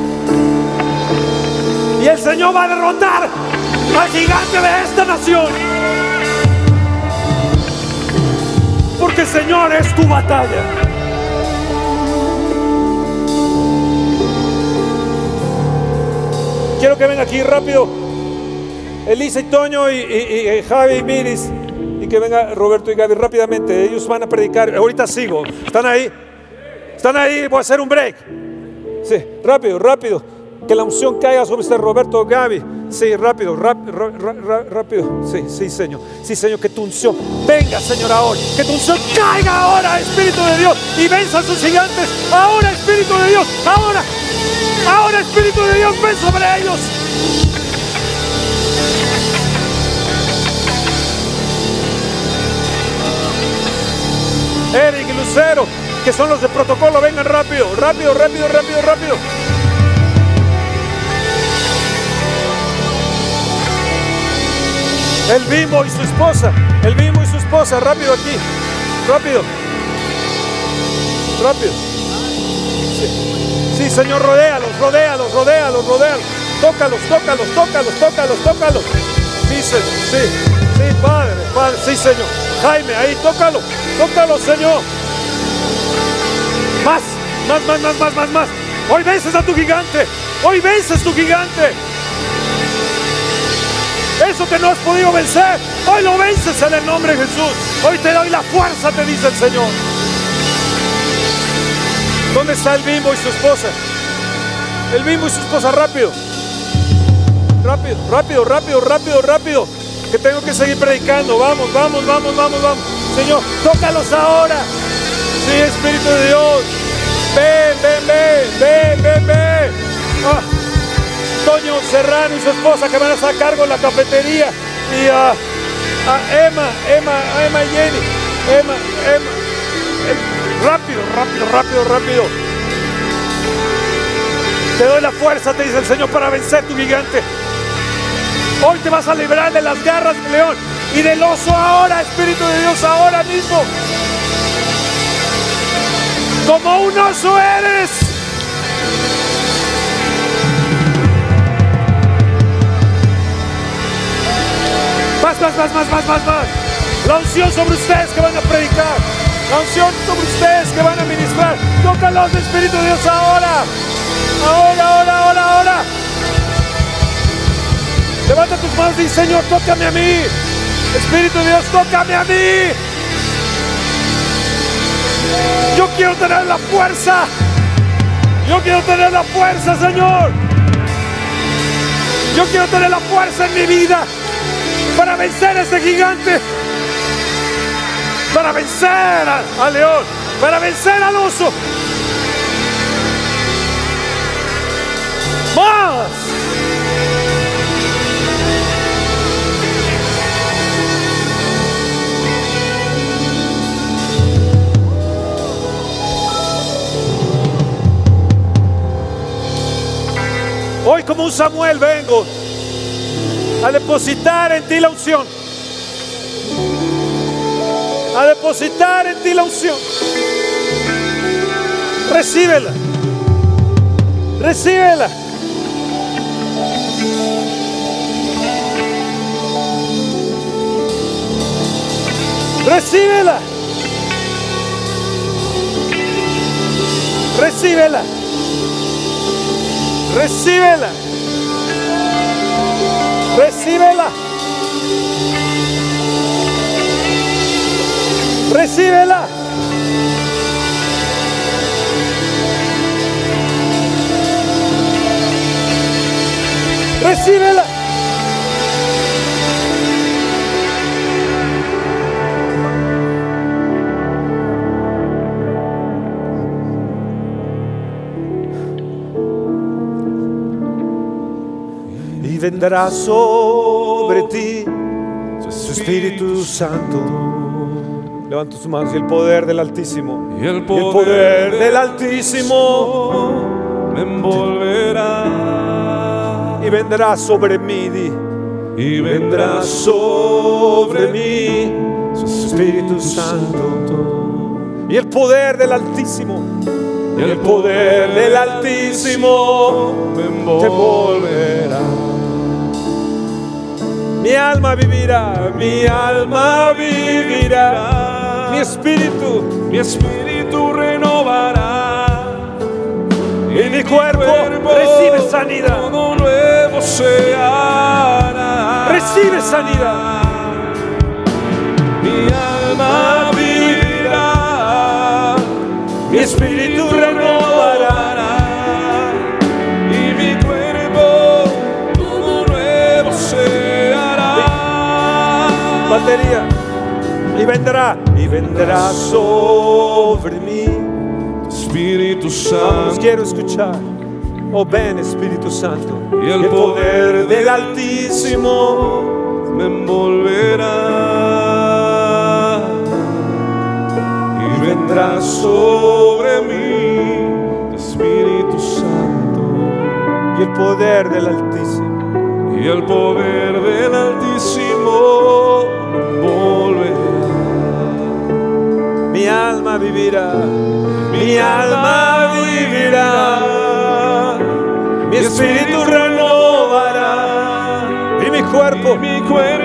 Y el Señor va a derrotar al gigante de esta nación. Porque Señor es tu batalla. Quiero que venga aquí rápido Elisa y Toño y, y Javi y Miris que venga Roberto y Gaby rápidamente. Ellos van a predicar. Ahorita sigo. ¿Están ahí? ¿Están ahí? Voy a hacer un break. Sí, rápido, rápido. Que la unción caiga sobre este Roberto Gaby. Sí, rápido, rápido, rápido. Sí, sí, Señor. Sí, Señor, que tu unción venga, Señor, ahora. Que tu unción caiga ahora, Espíritu de Dios. Y venza a sus gigantes. Ahora, Espíritu de Dios. Ahora. Ahora, Espíritu de Dios, ven sobre ellos. Eric y Lucero, que son los de protocolo, vengan rápido, rápido, rápido, rápido, rápido. El Bimbo y su esposa, el Bimbo y su esposa, rápido aquí, rápido, rápido. Sí, Señor, rodéalos, rodéalos, rodéalos, rodéalos. Tócalos, tócalos, tócalos, tócalos, tócalos. Sí, sí, sí, Padre, Padre, sí, Señor. Jaime, ahí, tócalo. Tócalo, Señor. Más, más, más, más, más, más, más. Hoy vences a tu gigante. Hoy vences tu gigante. Eso que no has podido vencer, hoy lo vences en el nombre de Jesús. Hoy te doy la fuerza, te dice el Señor. ¿Dónde está el bimbo y su esposa? El bimbo y su esposa, rápido. Rápido, rápido, rápido, rápido, rápido. Que tengo que seguir predicando. Vamos, vamos, vamos, vamos, vamos. Señor, tócalos ahora. Sí, Espíritu de Dios. Ven, ven, ven, ven, ven, ven. Ah, Toño Serrano y su esposa que van a estar a cargo en la cafetería. Y a, a Emma, Emma, Emma y Jenny. Emma, Emma. rápido, rápido, rápido, rápido. Te doy la fuerza, te dice el Señor, para vencer tu gigante. Hoy te vas a librar de las garras del león y del oso ahora, Espíritu de Dios, ahora mismo. Como un oso eres. Más, más, más, más, más, más, más. La unción sobre ustedes que van a predicar. La unción sobre ustedes que van a ministrar. Tócalos, Espíritu de Dios, ahora. Ahora, ahora, ahora, ahora. Levanta tus manos y dice, Señor, tócame a mí. Espíritu de Dios, tócame a mí. Yo quiero tener la fuerza. Yo quiero tener la fuerza, Señor. Yo quiero tener la fuerza en mi vida para vencer a ese gigante. Para vencer al león. Para vencer al oso. Más. Hoy como un Samuel vengo a depositar en ti la unción. A depositar en ti la unción. Recíbela. Recíbela. Recíbela. Recíbela. Recíbela. Recíbela. Recíbela. Recíbela. Vendrá sobre ti su Espíritu Santo. Levanta tus manos y el poder del Altísimo. Y el Y el poder del Altísimo. me envolverá Y vendrá sobre mí. di. y vendrá sobre mí su Espíritu Santo. Y el poder del Altísimo. y el poder del Altísimo me te envolverá. Mi alma vivirá, mi alma vivirá. Mi espíritu Mi espíritu renovará y mi cuerpo recibe sanidad. Todo nuevo se hará. Recibe sanidad. Mi alma vivirá. Mi espíritu Batería. Y vendrá, y vendrá sobre mí. Espíritu Santo. quiero escuchar. Oh, ven Espíritu Santo. Y el poder del Altísimo me envolverá y vendrá sobre mí Espíritu Santo Y el poder del Altísimo. y el poder del Altísimo vivirá. Mi alma vivirá. Mi espíritu renovará. Y mi cuerpo, mi cuerpo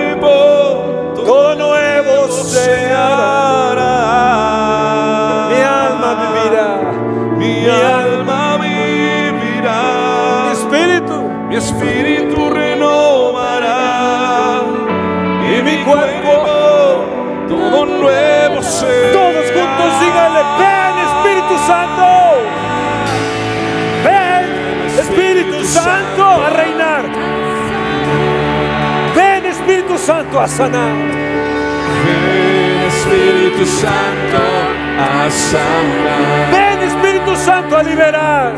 díganle, ven Espíritu Santo. Ven Espíritu Santo a reinar. Ven Espíritu Santo a sanar. Ven Espíritu Santo a sanar. Ven Espíritu Santo a liberar.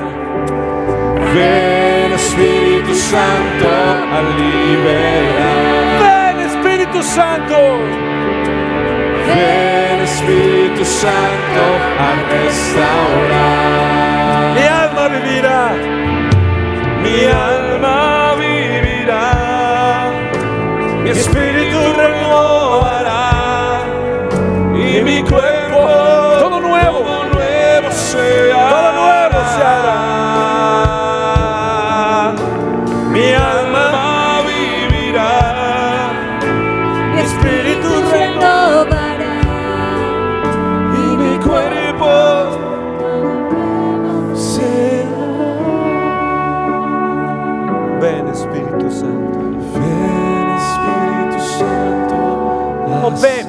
Ven Espíritu Santo a liberar. Ven Espíritu Santo. Ven Espíritu Santo a restaurar. Mi alma vivirá. Mi alma vivirá, mi espíritu renovará y mi cuerpo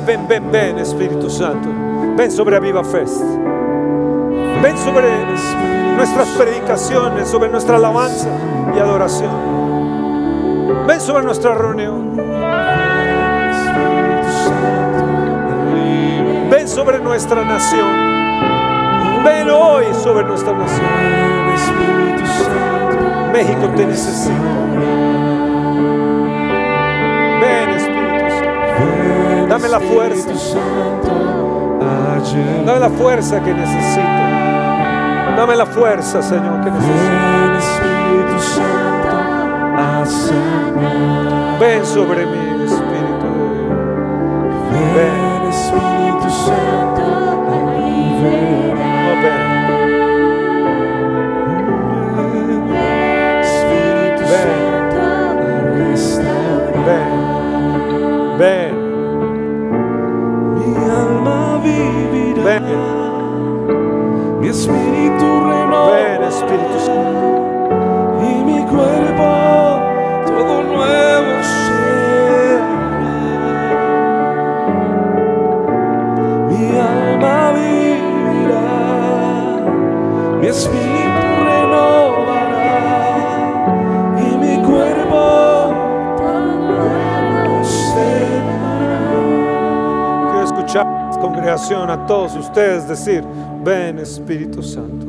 ven, ven, ven, Espíritu Santo. Ven sobre Aviva Fest. Ven sobre nuestras predicaciones, sobre nuestra alabanza y adoración. Ven sobre nuestra reunión. Ven sobre nuestra nación. Ven hoy sobre nuestra nación. México te necesita. Dame la fuerza. Dame la fuerza que necesito. Dame la fuerza, Señor, que necesito. Ven sobre mí, Espíritu. Ven. Ven. Mi espíritu renova. Ven, Espíritu Santo. Y mi cuerpo todo nuevo será. Mi alma vivirá. Mi espíritu congregación, a todos ustedes decir, ven Espíritu Santo.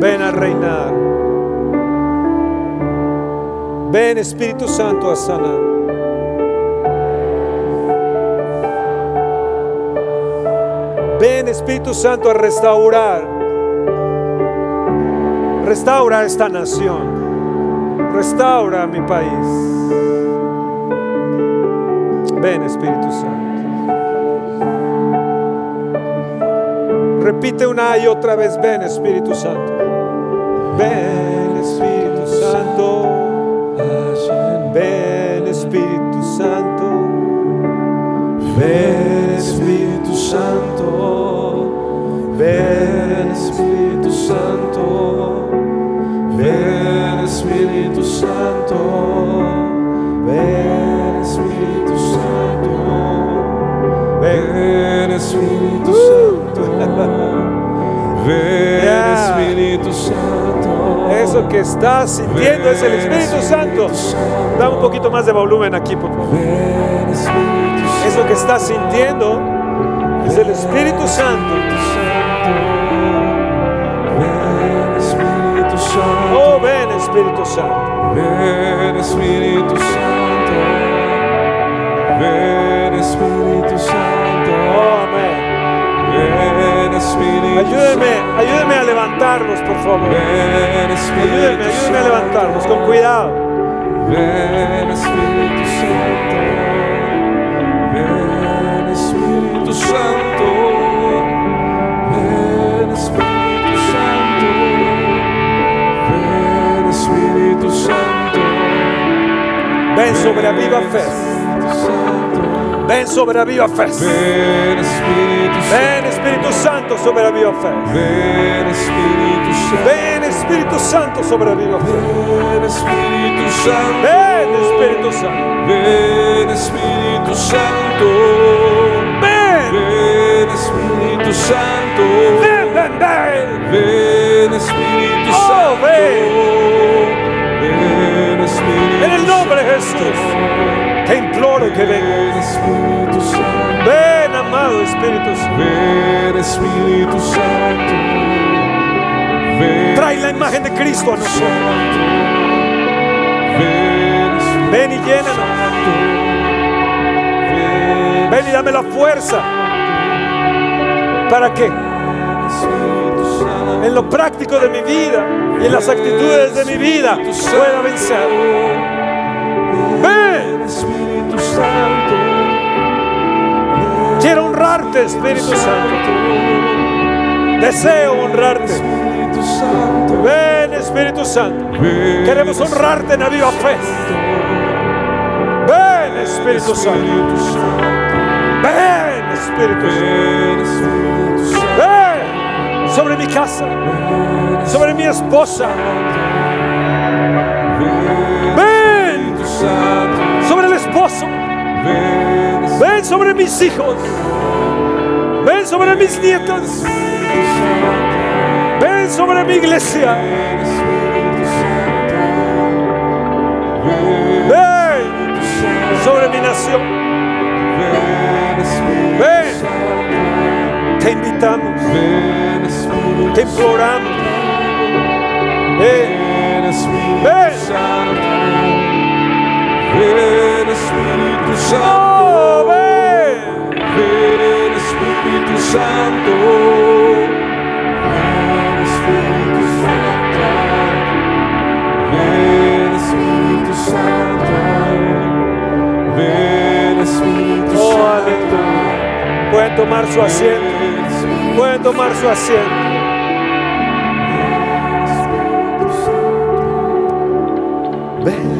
Ven a reinar. Ven Espíritu Santo a sanar. Ven Espíritu Santo a restaurar. Restaura esta nación. Restaura mi país. Ven Espíritu Santo. Repite una y otra vez, ven Espíritu Santo. Ven Espíritu Santo. Ven Espíritu Santo. Ven Espíritu Santo. Ven Espíritu Santo, ven Espíritu Santo, ven Espíritu Santo, ven Espíritu Santo, ven Yeah. Espíritu Santo. Eso que estás sintiendo es el Espíritu Santo. Dame un poquito más de volumen aquí, por favor. Ven Espíritu Santo. Eso que estás sintiendo es el Espíritu Santo. Ven Espíritu Santo. Oh, ven Espíritu Santo. Ven Espíritu Santo, ven Espíritu Santo, Oh, amén. Ayúdeme, ayúdeme a levantarnos, por favor. Ayúdeme, ayúdeme a levantarnos con cuidado. ven Espíritu Santo, ven Espíritu Santo, ven Espíritu Santo, ven Espíritu Santo. Ven sobre Aviva Fe. Santo, Ven sobre Aviva Fe. ven Espíritu Santo, Ven Espíritu Santo sobre Aviva Fe. ven Espíritu Santo, Ven Espíritu Santo sobre Aviva Fe. ven Espíritu Santo, Ven Espíritu Santo. ven Espíritu Santo, Ven. ven Espíritu Santo, Ven, ven, ven. ven Espíritu Oh, Santo, ven. ven Espíritu En el nombre de Jesús. Te imploro que Ven vengas. Espíritu Santo, Ven, Espíritu Santo. ven Espíritu Santo, ven Trae la imagen de Cristo a nosotros. Ven, y llénanos. ven, y dame la fuerza. ¿Para qué? En lo práctico de mi vida y en las actitudes de mi vida pueda vencer. Ven. Espíritu Santo, Quiero honrarte, Espíritu Santo. Deseo honrarte. Ven, Espíritu Santo. Queremos honrarte en Aviva Fe. Ven, Espíritu Santo. Ven, Espíritu Santo. ven, sobre mi casa, sobre mi esposa. Ven sobre el esposo. Ven, sobre mis hijos. Ven Ven sobre mis nietos. Ven sobre mi iglesia. Ven sobre mi nación. Ven. Te invitamos. Te imploramos. Ven. Ven. Espíritu Santo, ven. Espíritu Santo, ven Espíritu Santo, ven Espíritu Santo, ven Espíritu Santo. Pueden tomar su asiento. Pueden tomar su asiento. Ven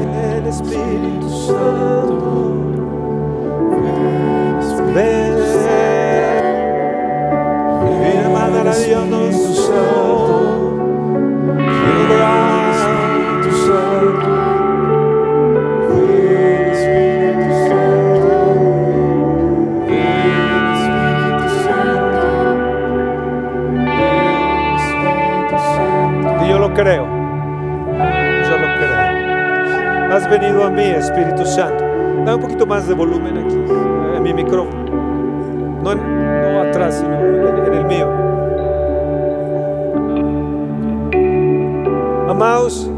más de volumen aquí, eh, en mi micrófono. No, no atrás, sino en el mío. Amados,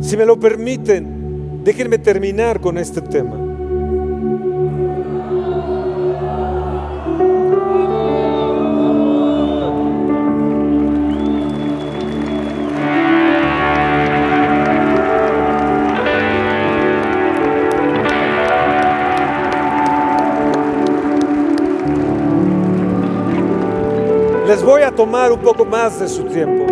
si me lo permiten, déjenme terminar con este tema. Les voy a tomar un poco más de su tiempo.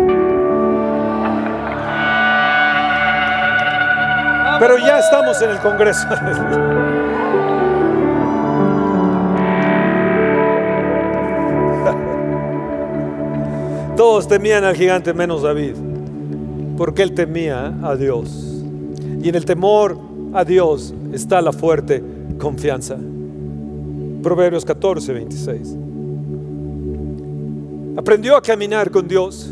Pero ya estamos en el Congreso. Todos temían al gigante menos David, porque él temía a Dios. Y en el temor a Dios está la fuerte confianza. Proverbios 14, 26. Aprendió a caminar con Dios.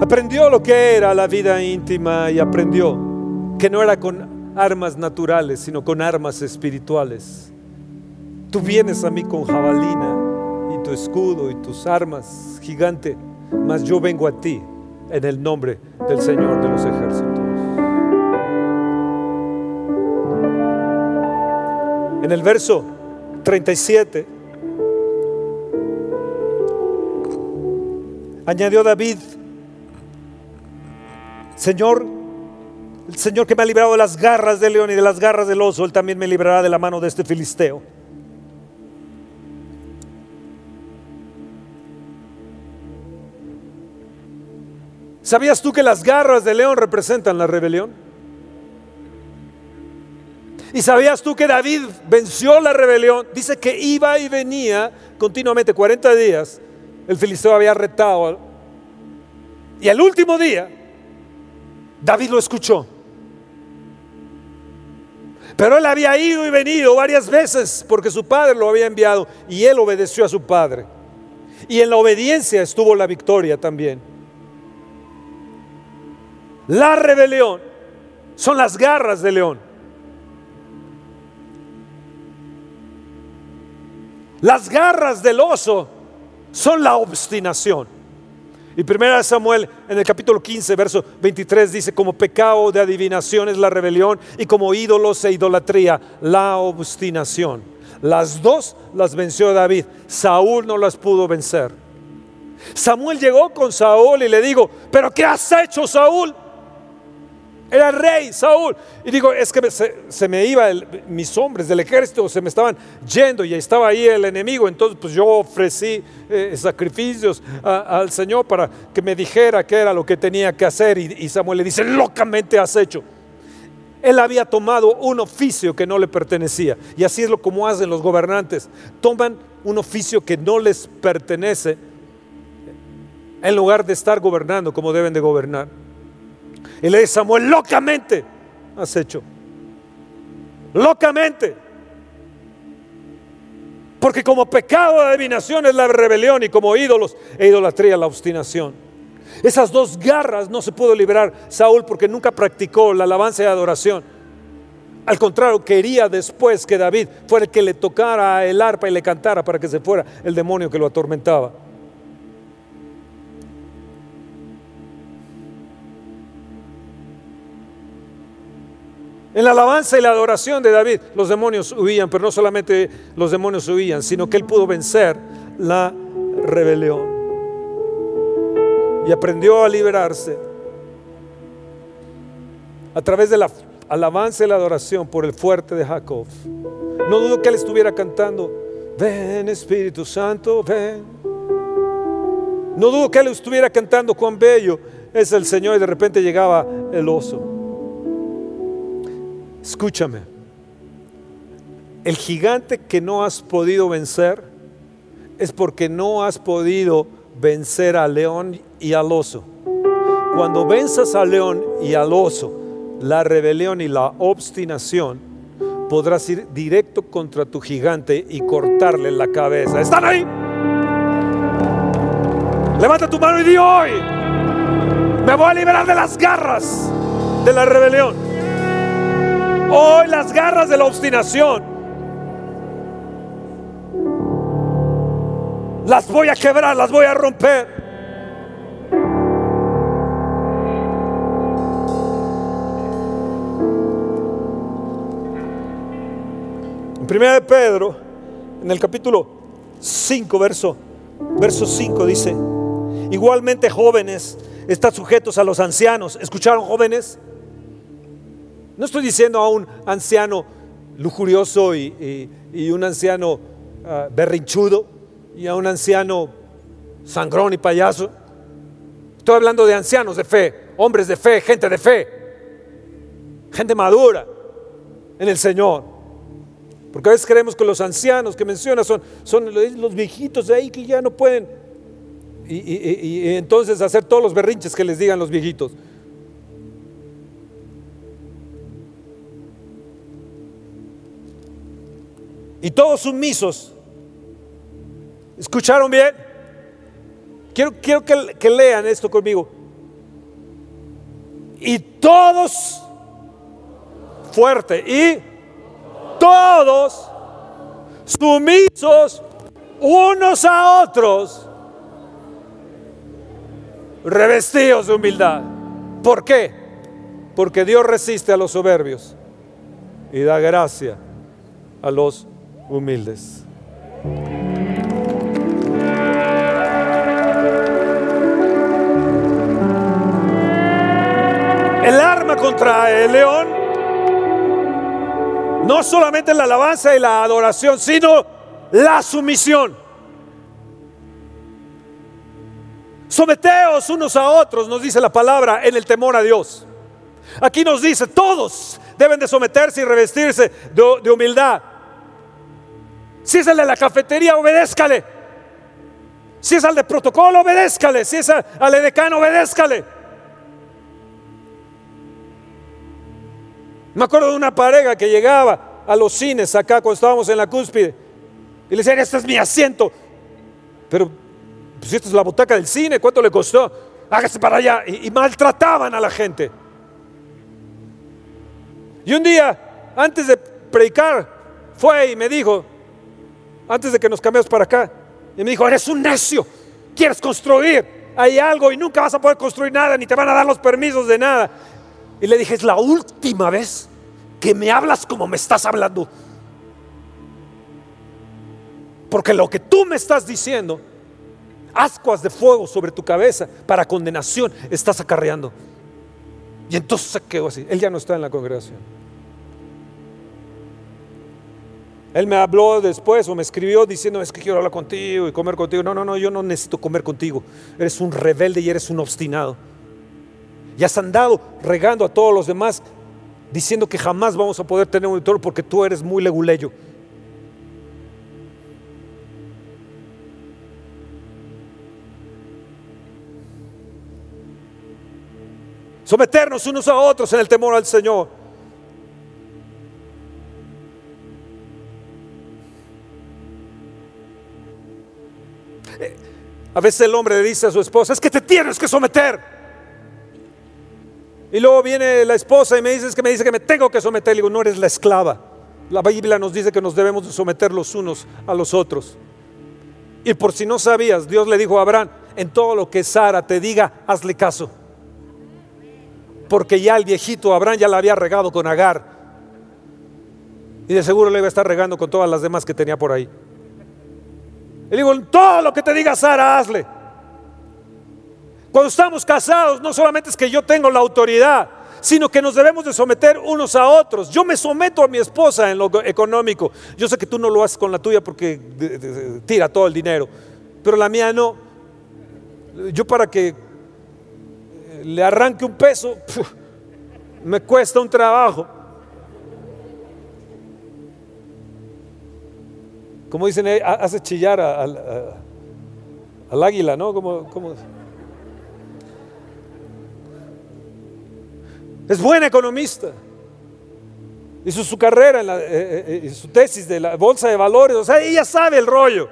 Aprendió lo que era la vida íntima y aprendió que no era con armas naturales, sino con armas espirituales. Tú vienes a mí con jabalina y tu escudo y tus armas, gigante, mas yo vengo a ti en el nombre del Señor de los ejércitos. En el verso 37 añadió David, Señor, el Señor que me ha librado de las garras del león y de las garras del oso, Él también me librará de la mano de este filisteo. ¿Sabías tú que las garras del león representan la rebelión? ¿Y sabías tú que David venció la rebelión? Dice que iba y venía continuamente 40 días. El filisteo había retado. Y el último día, David lo escuchó. Pero él había ido y venido varias veces porque su padre lo había enviado y él obedeció a su padre. Y en la obediencia estuvo la victoria también. La rebelión son las garras de león. Las garras del oso son la obstinación. Y primera Samuel en el capítulo 15, verso 23 dice, como pecado de adivinación es la rebelión y como ídolos e idolatría la obstinación. Las dos las venció David, Saúl no las pudo vencer. Samuel llegó con Saúl y le dijo, pero ¿qué has hecho Saúl? Era rey Saúl. Y digo, es que se, me iba el- mis hombres del ejército, se me estaban yendo y estaba ahí el enemigo. Entonces, pues yo ofrecí eh, sacrificios al Señor para que me dijera qué era lo que tenía que hacer. Y, y Samuel le dice, locamente has hecho. Él había tomado un oficio que no le pertenecía. Y así es lo como hacen los gobernantes. Toman un oficio que no les pertenece en lugar de estar gobernando como deben de gobernar. Y le dice Samuel, locamente has hecho. Locamente. Porque como pecado de adivinación es la rebelión y como ídolos e idolatría la obstinación. Esas dos garras no se pudo liberar Saúl porque nunca practicó la alabanza y adoración. Al contrario, quería después que David fuera el que le tocara el arpa y le cantara para que se fuera el demonio que lo atormentaba. En la alabanza y la adoración de David, los demonios huían, pero no solamente los demonios huían, sino que él pudo vencer la rebelión. Y aprendió a liberarse a través de la alabanza y la adoración por el fuerte de Jacob. No dudo que él estuviera cantando, ven Espíritu Santo, ven. No dudo que él estuviera cantando, cuán bello es el Señor y de repente llegaba el oso. Escúchame, el gigante que no has podido vencer es porque no has podido vencer al león y al oso. Cuando venzas al león y al oso, la rebelión y la obstinación, podrás ir directo contra tu gigante y cortarle la cabeza. ¿Están ahí? Levanta tu mano y di hoy, me voy a liberar de las garras de la rebelión. Hoy las garras de la obstinación las voy a quebrar, las voy a romper. En primera de Pedro, en el capítulo 5, verso, verso 5 dice, igualmente jóvenes, están sujetos a los ancianos. ¿Escucharon jóvenes? No estoy diciendo a un anciano lujurioso y, un anciano ah, berrinchudo y a un anciano sangrón y payaso. Estoy hablando de ancianos de fe, hombres de fe, gente de fe, gente madura en el Señor. Porque a veces creemos que los ancianos que menciona son, son los viejitos de ahí que ya no pueden. y entonces hacer todos los berrinches que les digan los viejitos. Y todos sumisos. ¿Escucharon bien? Quiero, quiero que, lean esto conmigo. Y todos, fuerte, y todos sumisos unos a otros, revestidos de humildad. ¿Por qué? Porque Dios resiste a los soberbios y da gracia a los humildes. El arma contra el león no solamente la alabanza y la adoración, sino la sumisión. Someteos unos a otros, nos dice la palabra, en el temor a Dios. Aquí nos dice, todos deben de someterse y revestirse de, de humildad. Si es el de la cafetería, obedézcale. Si es al de protocolo, obedézcale. Si es al edecano, obedézcale. Me acuerdo de una pareja que llegaba a los cines acá cuando estábamos en la cúspide y le decían, este es mi asiento. Pero, pues esta es la butaca del cine, ¿cuánto le costó? Hágase para allá. y maltrataban a la gente. Y un día, antes de predicar, fue y me dijo, antes de que nos cambiemos para acá. Y me dijo, eres un necio, quieres construir, hay algo y nunca vas a poder construir nada, ni te van a dar los permisos de nada. Y le dije, es la última vez que me hablas como me estás hablando. Porque lo que tú me estás diciendo, ascuas de fuego sobre tu cabeza para condenación estás acarreando. Y entonces se quedó así. Él ya no está en la congregación. Él me habló después o me escribió diciendo, es que quiero hablar contigo y comer contigo. No, no, no, yo no necesito comer contigo. Eres un rebelde y eres un obstinado. Y has andado regando a todos los demás diciendo que jamás vamos a poder tener un auditor porque tú eres muy leguleyo. Someternos unos a otros en el temor al Señor. A veces el hombre le dice a su esposa, es que te tienes que someter. Y luego viene la esposa y me dice, es que me dice que me tengo que someter. Le digo, no eres la esclava. La Biblia nos dice que nos debemos de someter los unos a los otros. Y por si no sabías, Dios le dijo a Abraham, en todo lo que Sara te diga, hazle caso. Porque ya el viejito Abraham ya la había regado con Agar. Y de seguro le iba a estar regando con todas las demás que tenía por ahí. Le digo, todo lo que te diga Sara, hazle. Cuando estamos casados, no solamente es que yo tengo la autoridad, sino que nos debemos de someter unos a otros. Yo me someto a mi esposa en lo económico. Yo sé que tú no lo haces con la tuya porque tira todo el dinero, pero la mía no. Yo para que eh, le arranque un peso, me cuesta un trabajo. Como dicen, eh, ha- hace chillar al- águila, ¿no? Es buena economista. Hizo su carrera, en la, eh, eh, su tesis de la bolsa de valores. O sea, ella sabe el rollo.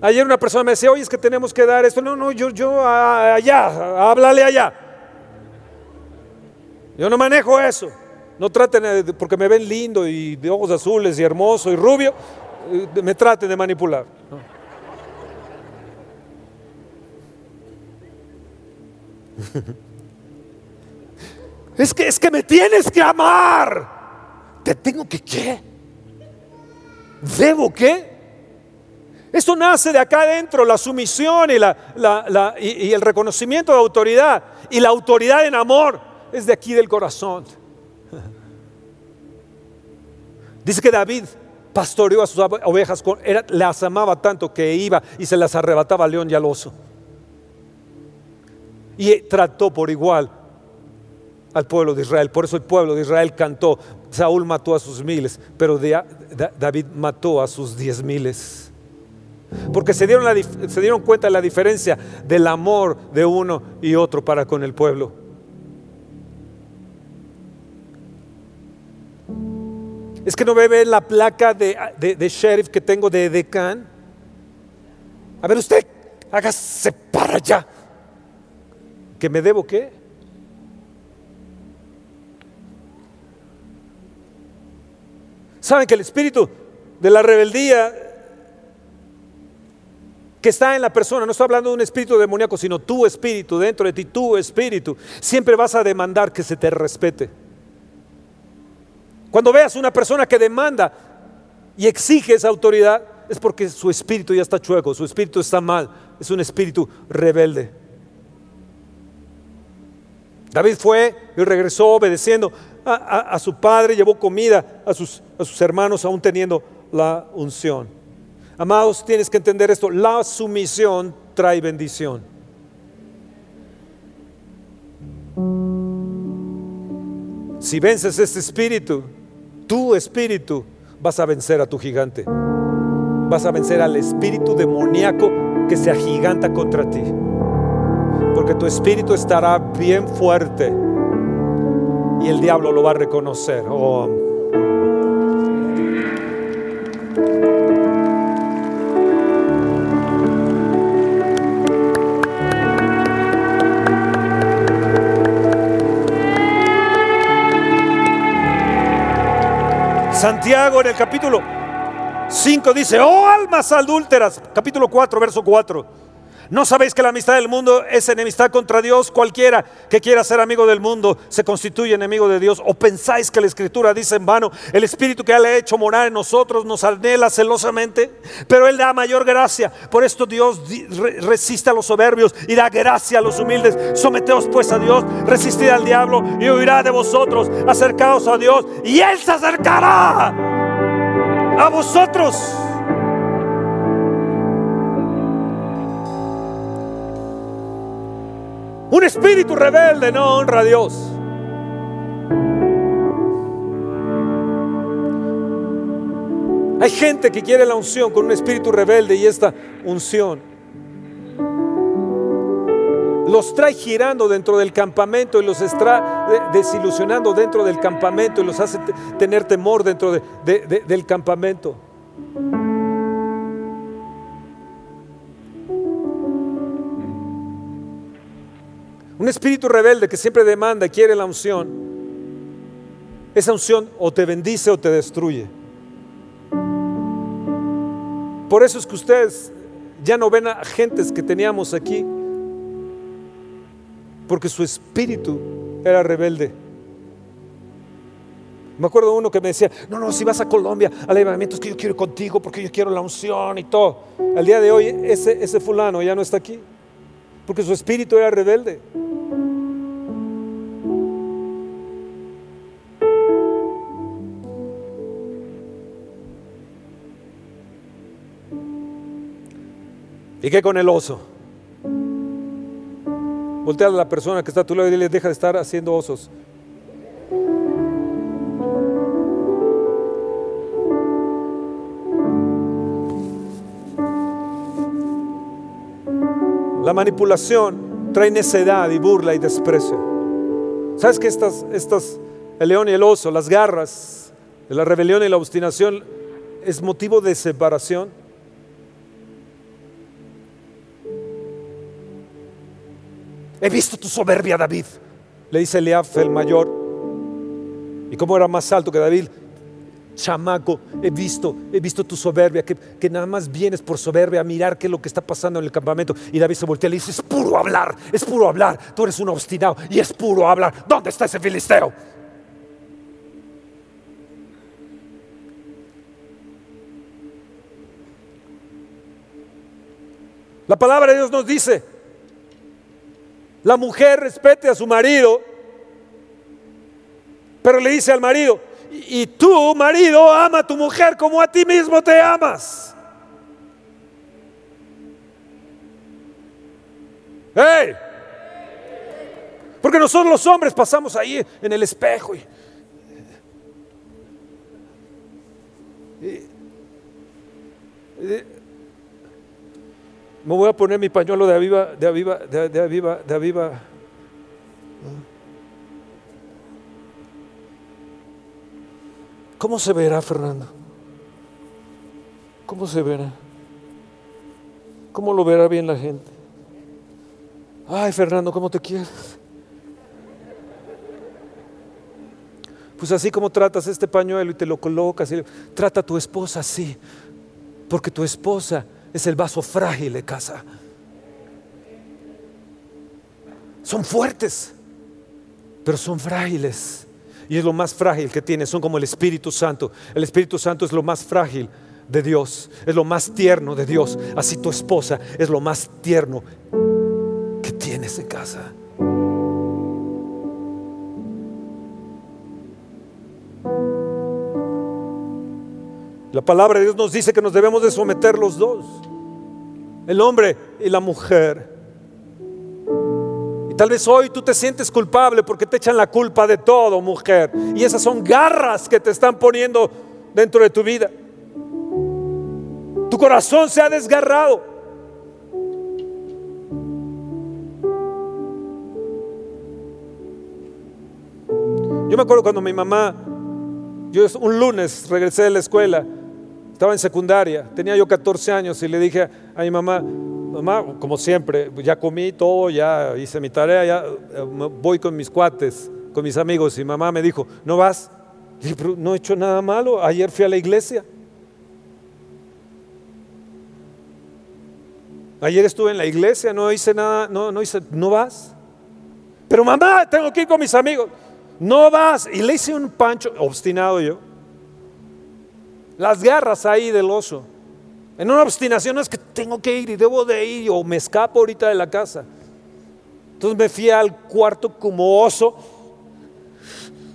Ayer una persona me decía, oye, es que tenemos que dar esto. No, no, yo, yo allá, háblale allá. Yo no manejo eso. No traten, eh, porque me ven lindo y de ojos azules y hermoso y rubio, eh, me traten de manipular. Es que, es que me tienes que amar. ¿Te tengo que qué? ¿Debo qué? Esto nace de acá adentro, la sumisión y, la, y el reconocimiento de autoridad. Y la autoridad en amor es de aquí del corazón. Dice que David pastoreó a sus ovejas, las amaba tanto que iba y se las arrebataba al león y al oso. Y trató por igual al pueblo de Israel. Por eso el pueblo de Israel cantó, Saúl mató a sus miles, pero David mató a sus diez miles. Porque se dieron, se dieron cuenta de la diferencia del amor de uno y otro para con el pueblo. Es que no ve ver la placa de, de- de sheriff que tengo de Decán. A ver usted, hágase para allá. ¿Que me debo qué? ¿Saben que el espíritu de la rebeldía que está en la persona, no estoy hablando de un espíritu demoníaco, sino tu espíritu, dentro de ti, tu espíritu, siempre vas a demandar que se te respete. Cuando veas una persona que demanda y exige esa autoridad, es porque su espíritu ya está chueco, su espíritu está mal, es un espíritu rebelde. David fue y regresó obedeciendo a, su padre, llevó comida a sus, a sus hermanos, aún teniendo la unción. Amados, tienes que entender esto, la sumisión trae bendición. Si vences este espíritu, tu espíritu, vas a vencer a tu gigante. Vas a vencer al espíritu demoníaco que se agiganta contra ti. Porque tu espíritu estará bien fuerte y el diablo lo va a reconocer. Oh. Santiago en el capítulo 5 dice, oh almas adúlteras, capítulo 4, verso 4. ¿No sabéis que la amistad del mundo es enemistad contra Dios? Cualquiera que quiera ser amigo del mundo se constituye enemigo de Dios. ¿O pensáis que la escritura dice en vano, el Espíritu que ha hecho morar en nosotros nos anhela celosamente? Pero Él da mayor gracia. Por esto Dios di- re- resiste a los soberbios y da gracia a los humildes. Someteos pues a Dios, resistid al diablo y huirá de vosotros. Acercaos a Dios y Él se acercará a vosotros. Un espíritu rebelde no honra a Dios. Hay gente que quiere la unción con un espíritu rebelde y esta unción los trae girando dentro del campamento y los está de- desilusionando dentro del campamento y los hace te- tener temor dentro de- de- de- del campamento. Un espíritu rebelde que siempre demanda, quiere la unción. Esa unción o te bendice o te destruye. Por eso es que ustedes ya no ven a gentes que teníamos aquí, porque su espíritu era rebelde. Me acuerdo uno que me decía, no, no, si vas a Colombia, al es que yo quiero contigo porque yo quiero la unción y todo. Al día de hoy ese, ese fulano ya no está aquí, porque su espíritu era rebelde. ¿Y qué con el oso? Voltea a la persona que está a tu lado y dile, deja de estar haciendo osos. La manipulación trae necedad y burla y desprecio. ¿Sabes que estas, estas, el león y el oso, las garras, la rebelión y la obstinación es motivo de separación? He visto tu soberbia, David, le dice Eliab el mayor. Y como era más alto que David, chamaco, he visto, he visto tu soberbia, que, que, nada más vienes por soberbia a mirar qué es lo que está pasando en el campamento. Y David se voltea y le dice, es puro hablar, es puro hablar, tú eres un obstinado y es puro hablar. ¿Dónde está ese filisteo? La palabra de Dios nos dice, la mujer respete a su marido, pero le dice al marido, y tú, marido, ama a tu mujer como a ti mismo te amas. ¡Hey! Porque nosotros los hombres pasamos ahí en el espejo y, me voy a poner mi pañuelo de aviva, de aviva, de, aviva, de aviva. ¿Cómo se verá, Fernando? ¿Cómo se verá? ¿Cómo lo verá bien la gente? Ay, Fernando, ¿cómo te quieres? Pues así como tratas este pañuelo y te lo colocas, y trata a tu esposa así, porque tu esposa es el vaso frágil de casa. Son fuertes, pero son frágiles. Y es lo más frágil que tiene, son como el Espíritu Santo. El Espíritu Santo es lo más frágil de Dios, es lo más tierno de Dios. Así tu esposa es lo más tierno que tienes en casa. La palabra de Dios nos dice que nos debemos de someter los dos, el hombre y la mujer. Tal vez hoy tú te sientes culpable porque te echan la culpa de todo, mujer. Y esas son garras que te están poniendo dentro de tu vida. Tu corazón se ha desgarrado. Yo me acuerdo cuando mi mamá, yo un lunes regresé de la escuela estaba en secundaria, tenía yo 14 años y le dije a mi mamá, mamá, como siempre, ya comí todo, ya hice mi tarea, ya eh, voy con mis cuates, con mis amigos. Y mamá me dijo, ¿no vas? No he hecho nada malo, ayer fui a la iglesia. Ayer estuve en la iglesia, no hice nada, no, no hice, ¿no vas? Pero mamá, tengo que ir con mis amigos. No vas. Y le hice un pancho, obstinado yo las garras ahí del oso. En una obstinación es que tengo que ir y debo de ir o me escapo ahorita de la casa. Entonces me fui al cuarto como oso,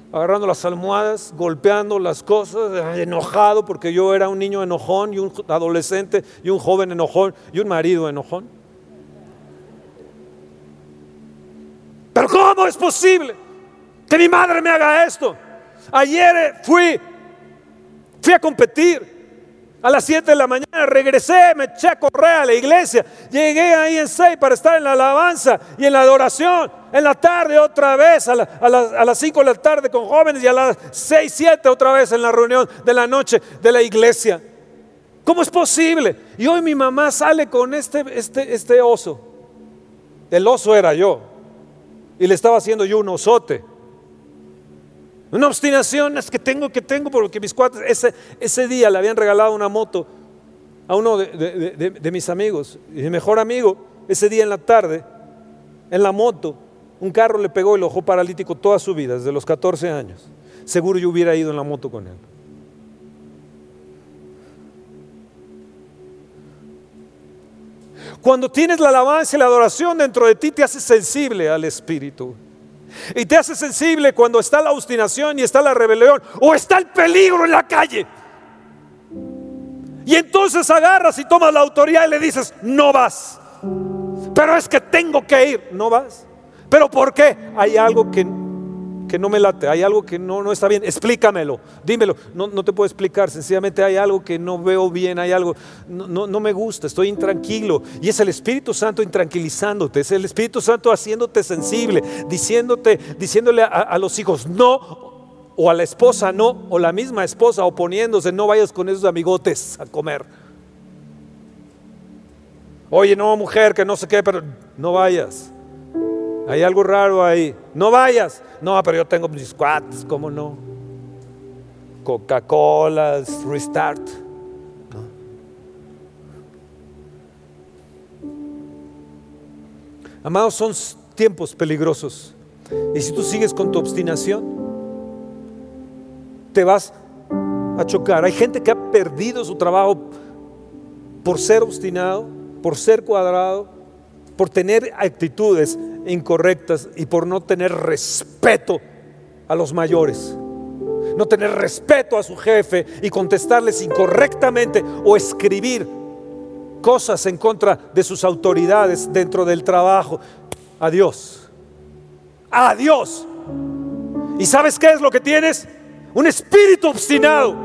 agarrando las almohadas, golpeando las cosas, enojado porque yo era un niño enojón y un adolescente y un joven enojón y un marido enojón. Pero ¿cómo es posible que mi madre me haga esto? Ayer fui Fui a competir. A las 7 de la mañana regresé, me eché a correr a la iglesia. Llegué ahí en 6 para estar en la alabanza y en la adoración. En la tarde otra vez, a, las 5 de la tarde con jóvenes y a las 6, 7 otra vez en la reunión de la noche de la iglesia. ¿Cómo es posible? Y hoy mi mamá sale con este, este, este oso. El oso era yo. Y le estaba haciendo yo un osote. Una obstinación es que tengo, que tengo, porque mis cuates, ese, ese día le habían regalado una moto a uno de, mis amigos, y mi mejor amigo, ese día en la tarde, en la moto, un carro le pegó y lo paralítico toda su vida, desde los 14 años. Seguro yo hubiera ido en la moto con él. Cuando tienes la alabanza y la adoración dentro de ti, te hace sensible al Espíritu. Y te hace sensible cuando está la obstinación y está la rebelión o está el peligro en la calle. Y entonces agarras y tomas la autoridad y le dices, no vas. Pero es que tengo que ir, no vas. ¿Pero por qué? Hay algo que que no me late, hay algo que no, no está bien, explícamelo, dímelo. No, no, te puedo explicar, sencillamente hay algo que no veo bien, hay algo, no, no, me gusta, estoy intranquilo. Y es el Espíritu Santo intranquilizándote, es el Espíritu Santo haciéndote sensible, diciéndote, diciéndole a, a los hijos, no, o a la esposa no, o la misma esposa oponiéndose, no vayas con esos amigotes a comer. Oye, no, mujer, que no sé qué, pero no vayas. Hay algo raro ahí. No vayas. No, pero yo tengo mis squats, ¿cómo no? Coca-Cola, Restart. Amados, son tiempos peligrosos. Y si tú sigues con tu obstinación, te vas a chocar. Hay gente que ha perdido su trabajo por ser obstinado, por ser cuadrado, por tener actitudes incorrectas y por no tener respeto a los mayores. No tener respeto a su jefe y contestarles incorrectamente o escribir cosas en contra de sus autoridades dentro del trabajo. Adiós. Adiós. ¿Y sabes qué es lo que tienes? Un espíritu obstinado.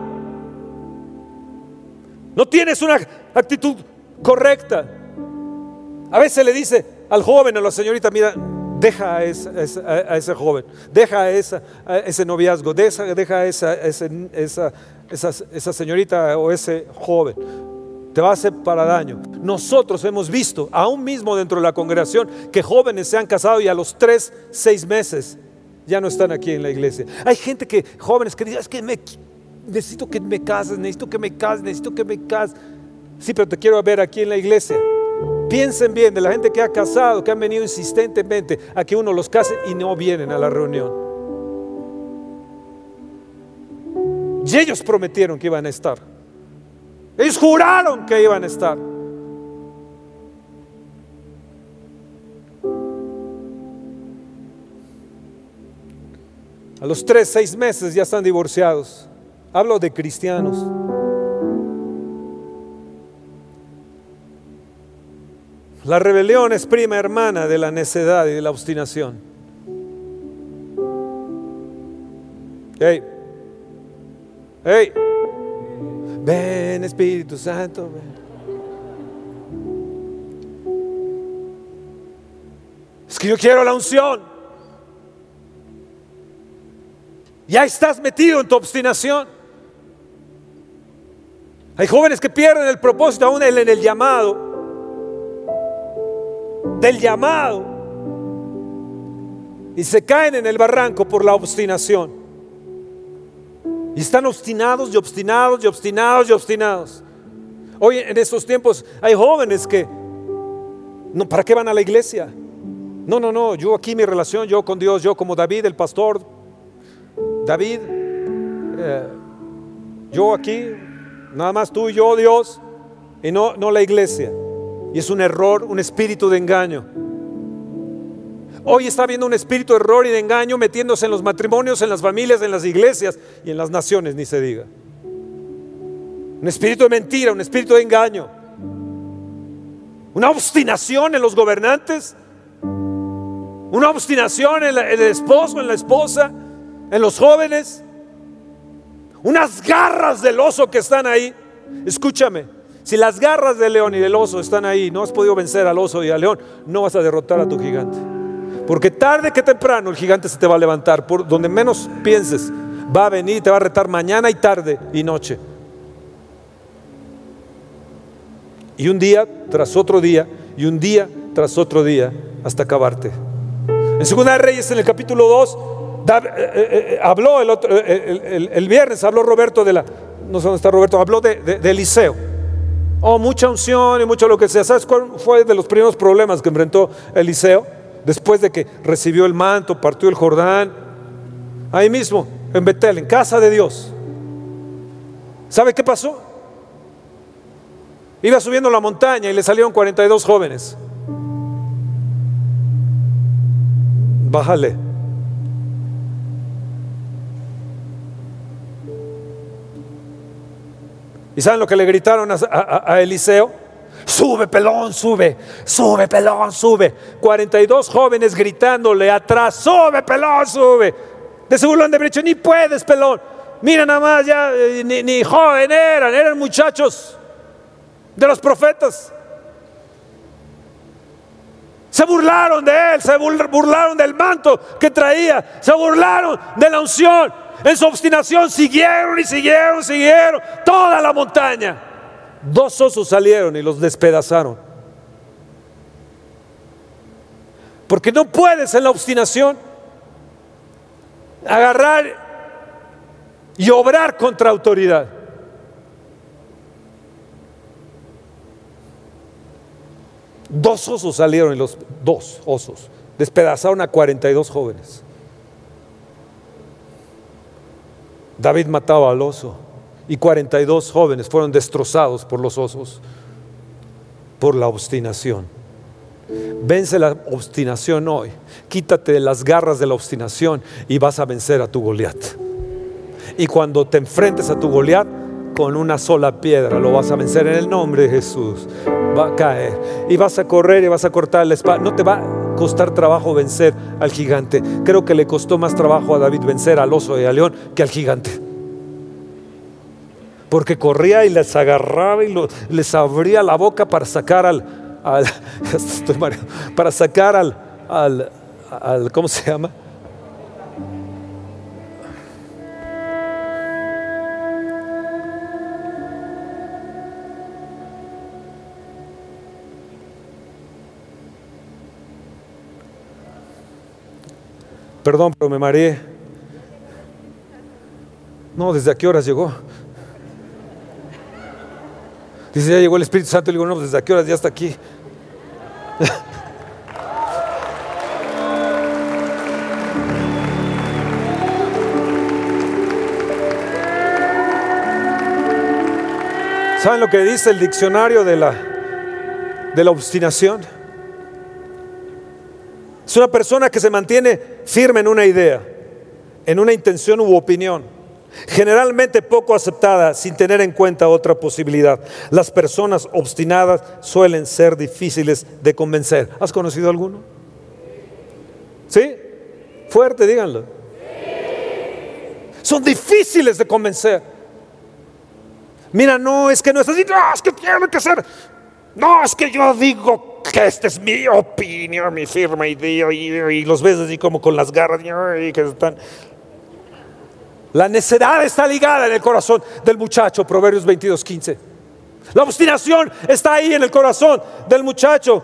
No tienes una actitud correcta. A veces le dice al joven, a la señorita, mira, deja a, ese joven, deja a, ese noviazgo, deja, deja a esa, esa, señorita o ese joven. Te va a hacer para daño. Nosotros hemos visto, aún mismo dentro de la congregación, que jóvenes se han casado y a los tres, seis meses ya no están aquí en la iglesia. Hay gente que, jóvenes que dicen, es que me, necesito que me cases, necesito que me cases, necesito que me cases. Sí, pero te quiero ver aquí en la iglesia. Piensen bien de la gente que ha casado, que han venido insistentemente a que uno los case y no vienen a la reunión. Y ellos prometieron que iban a estar. Ellos juraron que iban a estar. A los tres, seis meses ya están divorciados. Hablo de cristianos. La rebelión es prima hermana de la necedad y de la obstinación. Hey, hey, ven Espíritu Santo, Es que yo quiero la unción. Ya estás metido en tu obstinación. Hay jóvenes que pierden el propósito aún en el llamado del llamado y se caen en el barranco por la obstinación. Y están obstinados y obstinados y obstinados y obstinados. Hoy en estos tiempos hay jóvenes que, no, ¿para qué van a la iglesia? No, no, no, yo aquí mi relación, yo con Dios, yo como David, el pastor, David, eh, yo aquí, nada más tú y yo, Dios, y no, no la iglesia. Y es un error, un espíritu de engaño. Hoy está habiendo un espíritu de error y de engaño metiéndose en los matrimonios, en las familias, en las iglesias y en las naciones, ni se diga. Un espíritu de mentira, un espíritu de engaño. Una obstinación en los gobernantes. Una obstinación en, en el esposo, en la esposa, en los jóvenes. Unas garras del oso que están ahí. Escúchame, si las garras del león y del oso están ahí, no has podido vencer al oso y al león, no vas a derrotar a tu gigante. Porque tarde que temprano el gigante se te va a levantar, por donde menos pienses, va a venir te va a retar mañana y tarde y noche. Y un día tras otro día, y un día tras otro día, hasta acabarte. En Segunda de Reyes, en el capítulo 2, eh, eh, eh, habló el, viernes, habló Roberto de la, no sé dónde está Roberto, habló de, Eliseo. Oh, mucha unción y mucho lo que sea. ¿Sabes cuál fue de los primeros problemas que enfrentó Eliseo? Después de que recibió el manto, partió el Jordán, ahí mismo, en Betel, en casa de Dios. ¿Sabe qué pasó? Iba subiendo la montaña y le salieron 42 jóvenes. Bájale. ¿Y saben lo que le gritaron a, Eliseo? Sube, pelón, sube, sube, pelón, sube. 42 jóvenes gritándole atrás, sube, pelón, sube. De seguro han de haber ni puedes, pelón. Mira nada más, ya eh, ni, ni joven eran, eran muchachos de los profetas. Se burlaron de él, se burlaron del manto que traía, se burlaron de la unción. En su obstinación siguieron y siguieron, siguieron toda la montaña. Dos osos salieron y los despedazaron. Porque no puedes en la obstinación agarrar y obrar contra autoridad. Dos osos salieron y los dos osos despedazaron a 42 jóvenes. David mataba al oso y 42 jóvenes fueron destrozados por los osos por la obstinación. Vence la obstinación hoy. Quítate las garras de la obstinación y vas a vencer a tu Goliat. Y cuando te enfrentes a tu Goliat, con una sola piedra lo vas a vencer en el nombre de Jesús. Va a caer y vas a correr y vas a cortar la espada. No te va costar trabajo vencer al gigante. Creo que le costó más trabajo a David vencer al oso y al león que al gigante. Porque corría y les agarraba y les abría la boca para sacar al, para sacar al, al, al, ¿cómo se llama? Perdón, pero me mareé. No, ¿desde a qué horas llegó? Dice, ya llegó el Espíritu Santo. Y le digo, no, ¿desde a qué horas ya está aquí? ¿Saben lo que dice el diccionario de la, de la obstinación? Es una persona que se mantiene firme en una idea, en una intención u opinión, generalmente poco aceptada sin tener en cuenta otra posibilidad. Las personas obstinadas suelen ser difíciles de convencer. ¿Has conocido alguno? ¿Sí? Fuerte, díganlo. Son difíciles de convencer. Mira, no, es que no es así, no, es que tiene que ser. No, es que yo digo que esta es mi opinión, mi firma idea, y, los ves así como con las garras, y que están... La necedad está ligada en el corazón del muchacho, Proverbios 22, 15. La obstinación está ahí en el corazón del muchacho.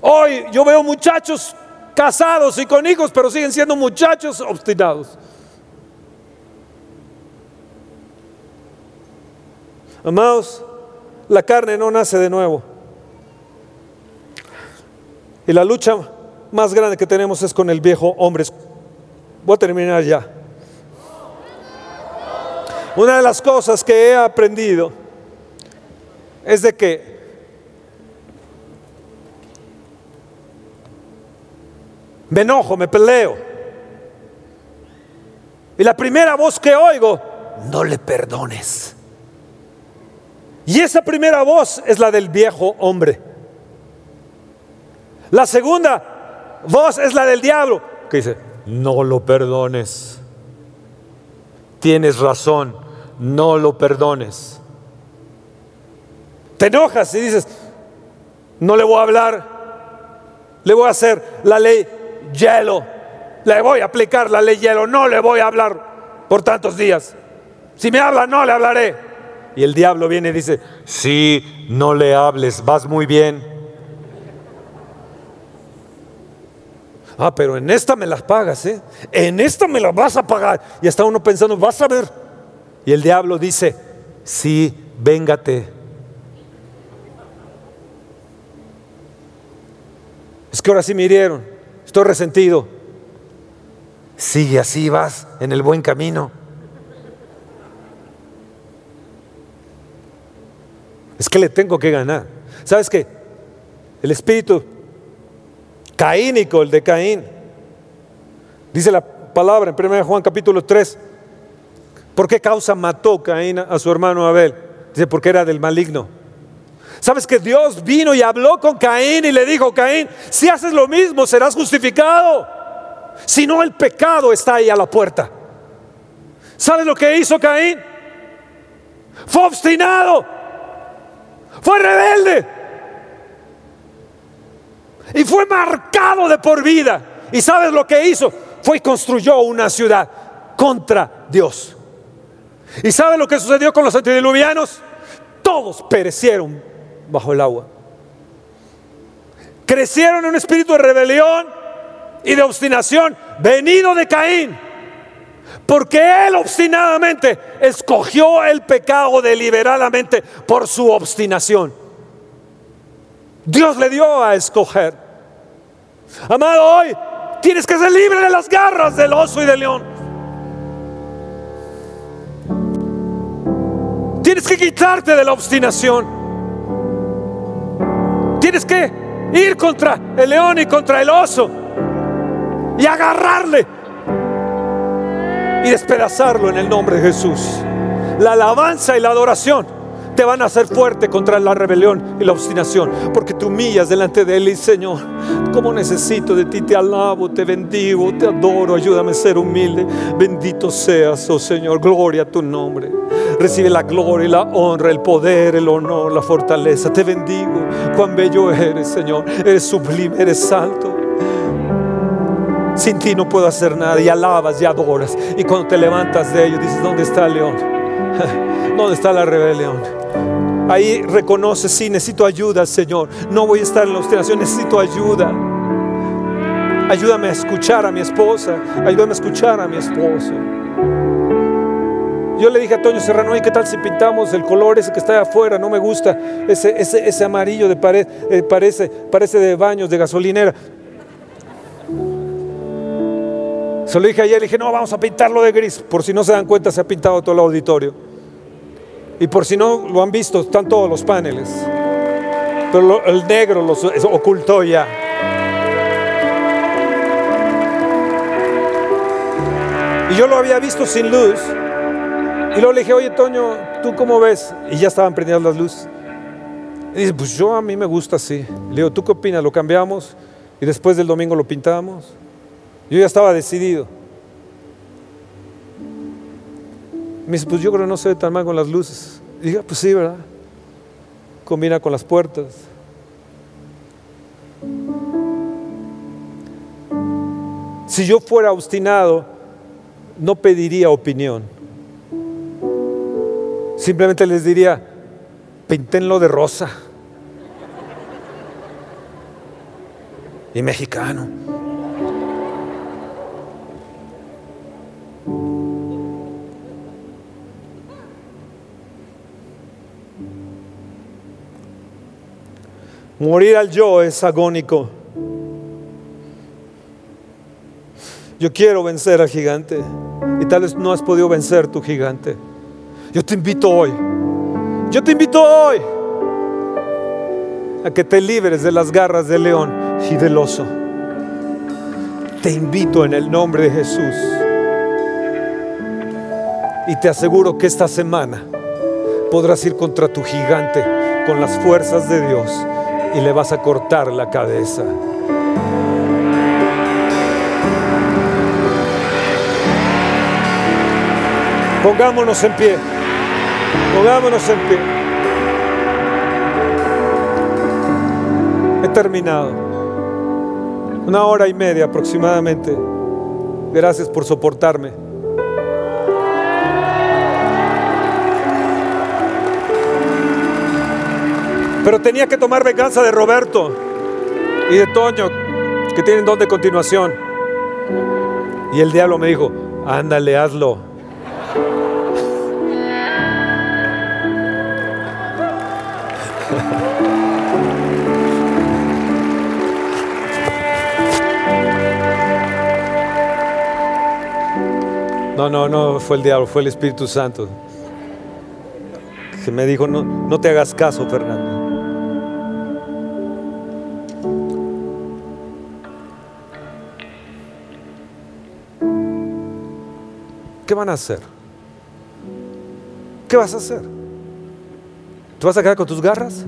Hoy yo veo muchachos casados y con hijos, pero siguen siendo muchachos obstinados. Amados, la carne no nace de nuevo. Y la lucha más grande que tenemos es con el viejo hombre. Voy a terminar ya. Una de las cosas que he aprendido es de que me enojo, me peleo. Y la primera voz que oigo, no le perdones. Y esa primera voz es la del viejo hombre. La segunda voz es la del diablo, que dice, no lo perdones. Tienes razón, no lo perdones. Te enojas y dices, no le voy a hablar, le voy a hacer la ley hielo, le voy a aplicar la ley hielo, no le voy a hablar por tantos días. Si me habla, no le hablaré. Y el diablo viene y dice, sí, no le hables, vas muy bien Ah, pero en esta me las pagas, ¿eh? En esta me las vas a pagar. Y está uno pensando, vas a ver. Y el diablo dice, sí, véngate. Es que ahora sí me hirieron, estoy resentido. Sigue así, vas en el buen camino. Es que le tengo que ganar. ¿Sabes qué? El espíritu caínico, el de Caín, dice la palabra en 1 Juan capítulo 3, ¿por qué causa mató Caín a su hermano Abel? Dice, porque era del maligno. ¿Sabes que Dios vino y habló con Caín y le dijo, Caín, si haces lo mismo serás justificado? Si no, el pecado está ahí a la puerta. ¿Sabes lo que hizo Caín? Fue obstinado. Fue rebelde. Y fue marcado de por vida. ¿Y sabes lo que hizo? Fue y construyó una ciudad contra Dios. ¿Y sabes lo que sucedió con los antediluvianos? Todos perecieron bajo el agua. Crecieron en un espíritu de rebelión y de obstinación venido de Caín. Porque él obstinadamente escogió el pecado deliberadamente por su obstinación. Dios le dio a escoger. Amado, hoy tienes que ser libre de las garras del oso y del león. Tienes que quitarte de la obstinación. Tienes que ir contra el león y contra el oso y agarrarle y despedazarlo en el nombre de Jesús. La alabanza y la adoración te van a hacer fuerte contra la rebelión y la obstinación, porque te humillas delante de Él y Señor, como necesito de ti, te alabo, te bendigo, te adoro, ayúdame a ser humilde. Bendito seas, oh Señor, gloria a tu nombre. Recibe la gloria y la honra, el poder, el honor, la fortaleza. Te bendigo, cuán bello eres, Señor. Eres sublime, eres alto. Sin ti no puedo hacer nada y alabas y adoras. Y cuando te levantas de ello, dices, ¿dónde está el león? ¿Dónde está la rebelión? Ahí reconoce, sí, necesito ayuda, Señor. No voy a estar en la obstinación, necesito ayuda. Ayúdame a escuchar a mi esposa, ayúdame a escuchar a mi esposo. Yo le dije a Toño Serrano, ¿y qué tal si pintamos el color ese que está afuera? No me gusta, ese, ese, ese amarillo de pared, eh, parece, parece de baños, de gasolinera. Se lo dije ayer, le dije, no, vamos a pintarlo de gris. Por si no se dan cuenta, se ha pintado todo el auditorio. Y por si no lo han visto, están todos los paneles. Pero el negro los ocultó ya. Y yo lo había visto sin luz. Y luego le dije, oye Toño, ¿tú cómo ves? Y ya estaban prendidas las luces. Y dice, pues yo a mí me gusta así. Le digo, ¿tú qué opinas? ¿Lo cambiamos? Y después del domingo lo pintamos. Yo ya estaba decidido. Me dice, pues yo creo que no se ve tan mal con las luces. Y dije, pues sí, ¿verdad? Combina con las puertas. Si yo fuera obstinado, no pediría opinión. Simplemente les diría, pintenlo de rosa. Y mexicano. Morir al yo es agónico. Yo quiero vencer al gigante y tal vez no has podido vencer tu gigante. Yo te invito hoy, yo te invito hoy a que te libres de las garras del león y del oso. Te invito en el nombre de Jesús y te aseguro que esta semana podrás ir contra tu gigante con las fuerzas de Dios y le vas a cortar la cabeza. Pongámonos en pie. Pongámonos en pie. He terminado. Una hora y media aproximadamente. Gracias por soportarme. Pero tenía que tomar venganza de Roberto y de Toño, que tienen don de continuación. Y el diablo me dijo, ándale, hazlo. No, no, no fue el diablo, fue el Espíritu Santo. Que me dijo, no, no te hagas caso, Fernando. ¿Qué van a hacer? ¿Qué vas a hacer? ¿Te vas a quedar con tus garras?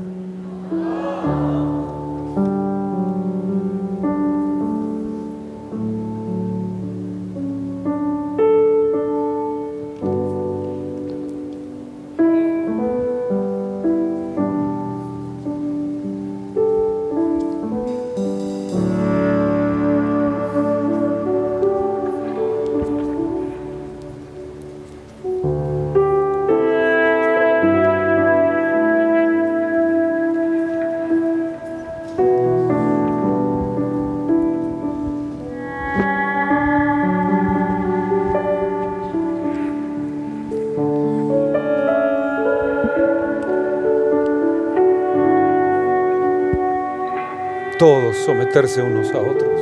Someterse unos a otros.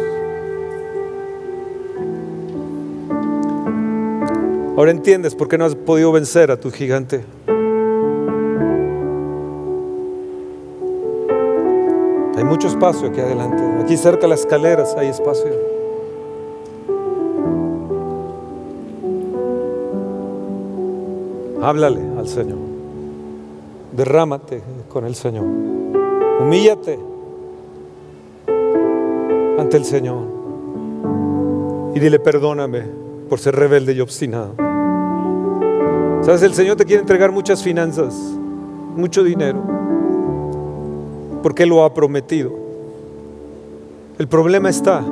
Ahora entiendes por qué no has podido vencer a tu gigante. Hay mucho espacio aquí adelante. Aquí cerca de las escaleras hay espacio. Háblale al Señor. Derrámate con el Señor. Humíllate ante el Señor y dile perdóname por ser rebelde y obstinado. Sabes, el Señor te quiere entregar muchas finanzas, mucho dinero, porque lo ha prometido. El problema está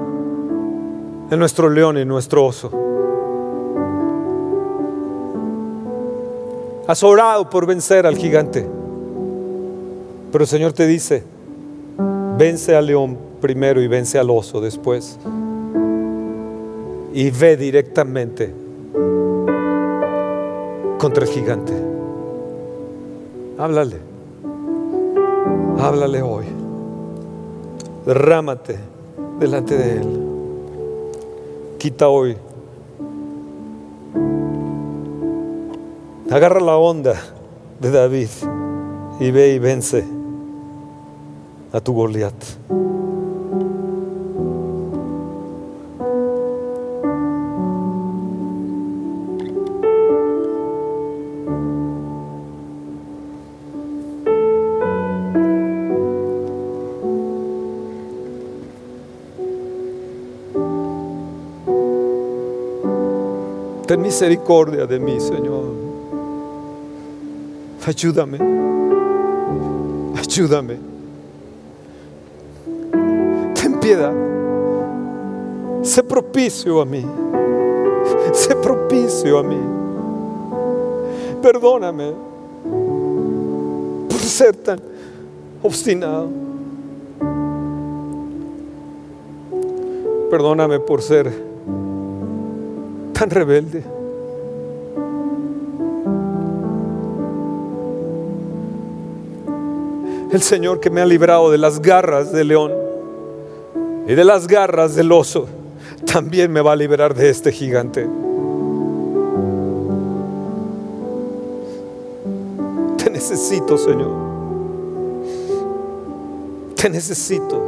en nuestro león y nuestro oso. Has orado por vencer al gigante, pero el Señor te dice, vence al león primero y vence al oso después. Y ve directamente contra el gigante. Háblale. Háblale hoy. Derrámate delante de Él. Quita hoy. Agarra la onda de David y ve y vence a tu Goliat. Ten misericordia de mí, Señor. Ayúdame. Ayúdame. Piedad. Sé propicio a mí. Sé propicio a mí. Perdóname por ser tan obstinado. Perdóname por ser tan rebelde. El Señor que me ha librado de las garras del león y de las garras del oso, también me va a liberar de este gigante. Te necesito, Señor. Te necesito.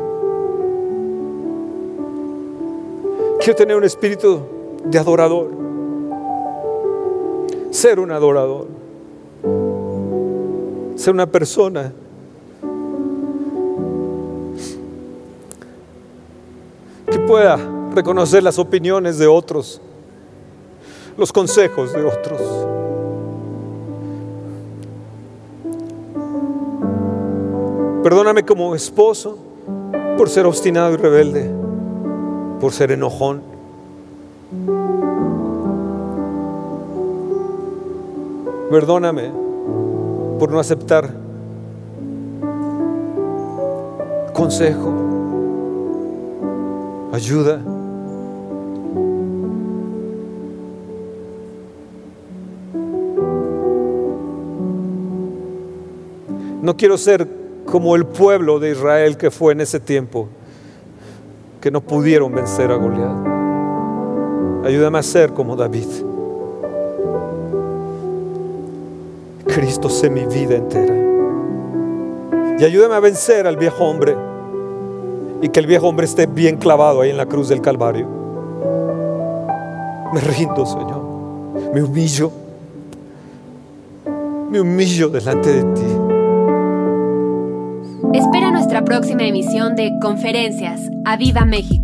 Quiero tener un espíritu de adorador. Ser un adorador. Ser una persona pueda reconocer las opiniones de otros, los consejos de otros. Perdóname como esposo por ser obstinado y rebelde, por ser enojón. Perdóname por no aceptar consejo. Ayuda. No quiero ser como el pueblo de Israel que fue en ese tiempo, que no pudieron vencer a Goliat. Ayúdame a ser como David. Cristo sé mi vida entera. Y ayúdame a vencer al viejo hombre. Y que el viejo hombre esté bien clavado ahí en la cruz del Calvario. Me rindo, Señor. Me humillo. Me humillo delante de ti. Espera nuestra próxima emisión de Conferencias. ¡A Viva México!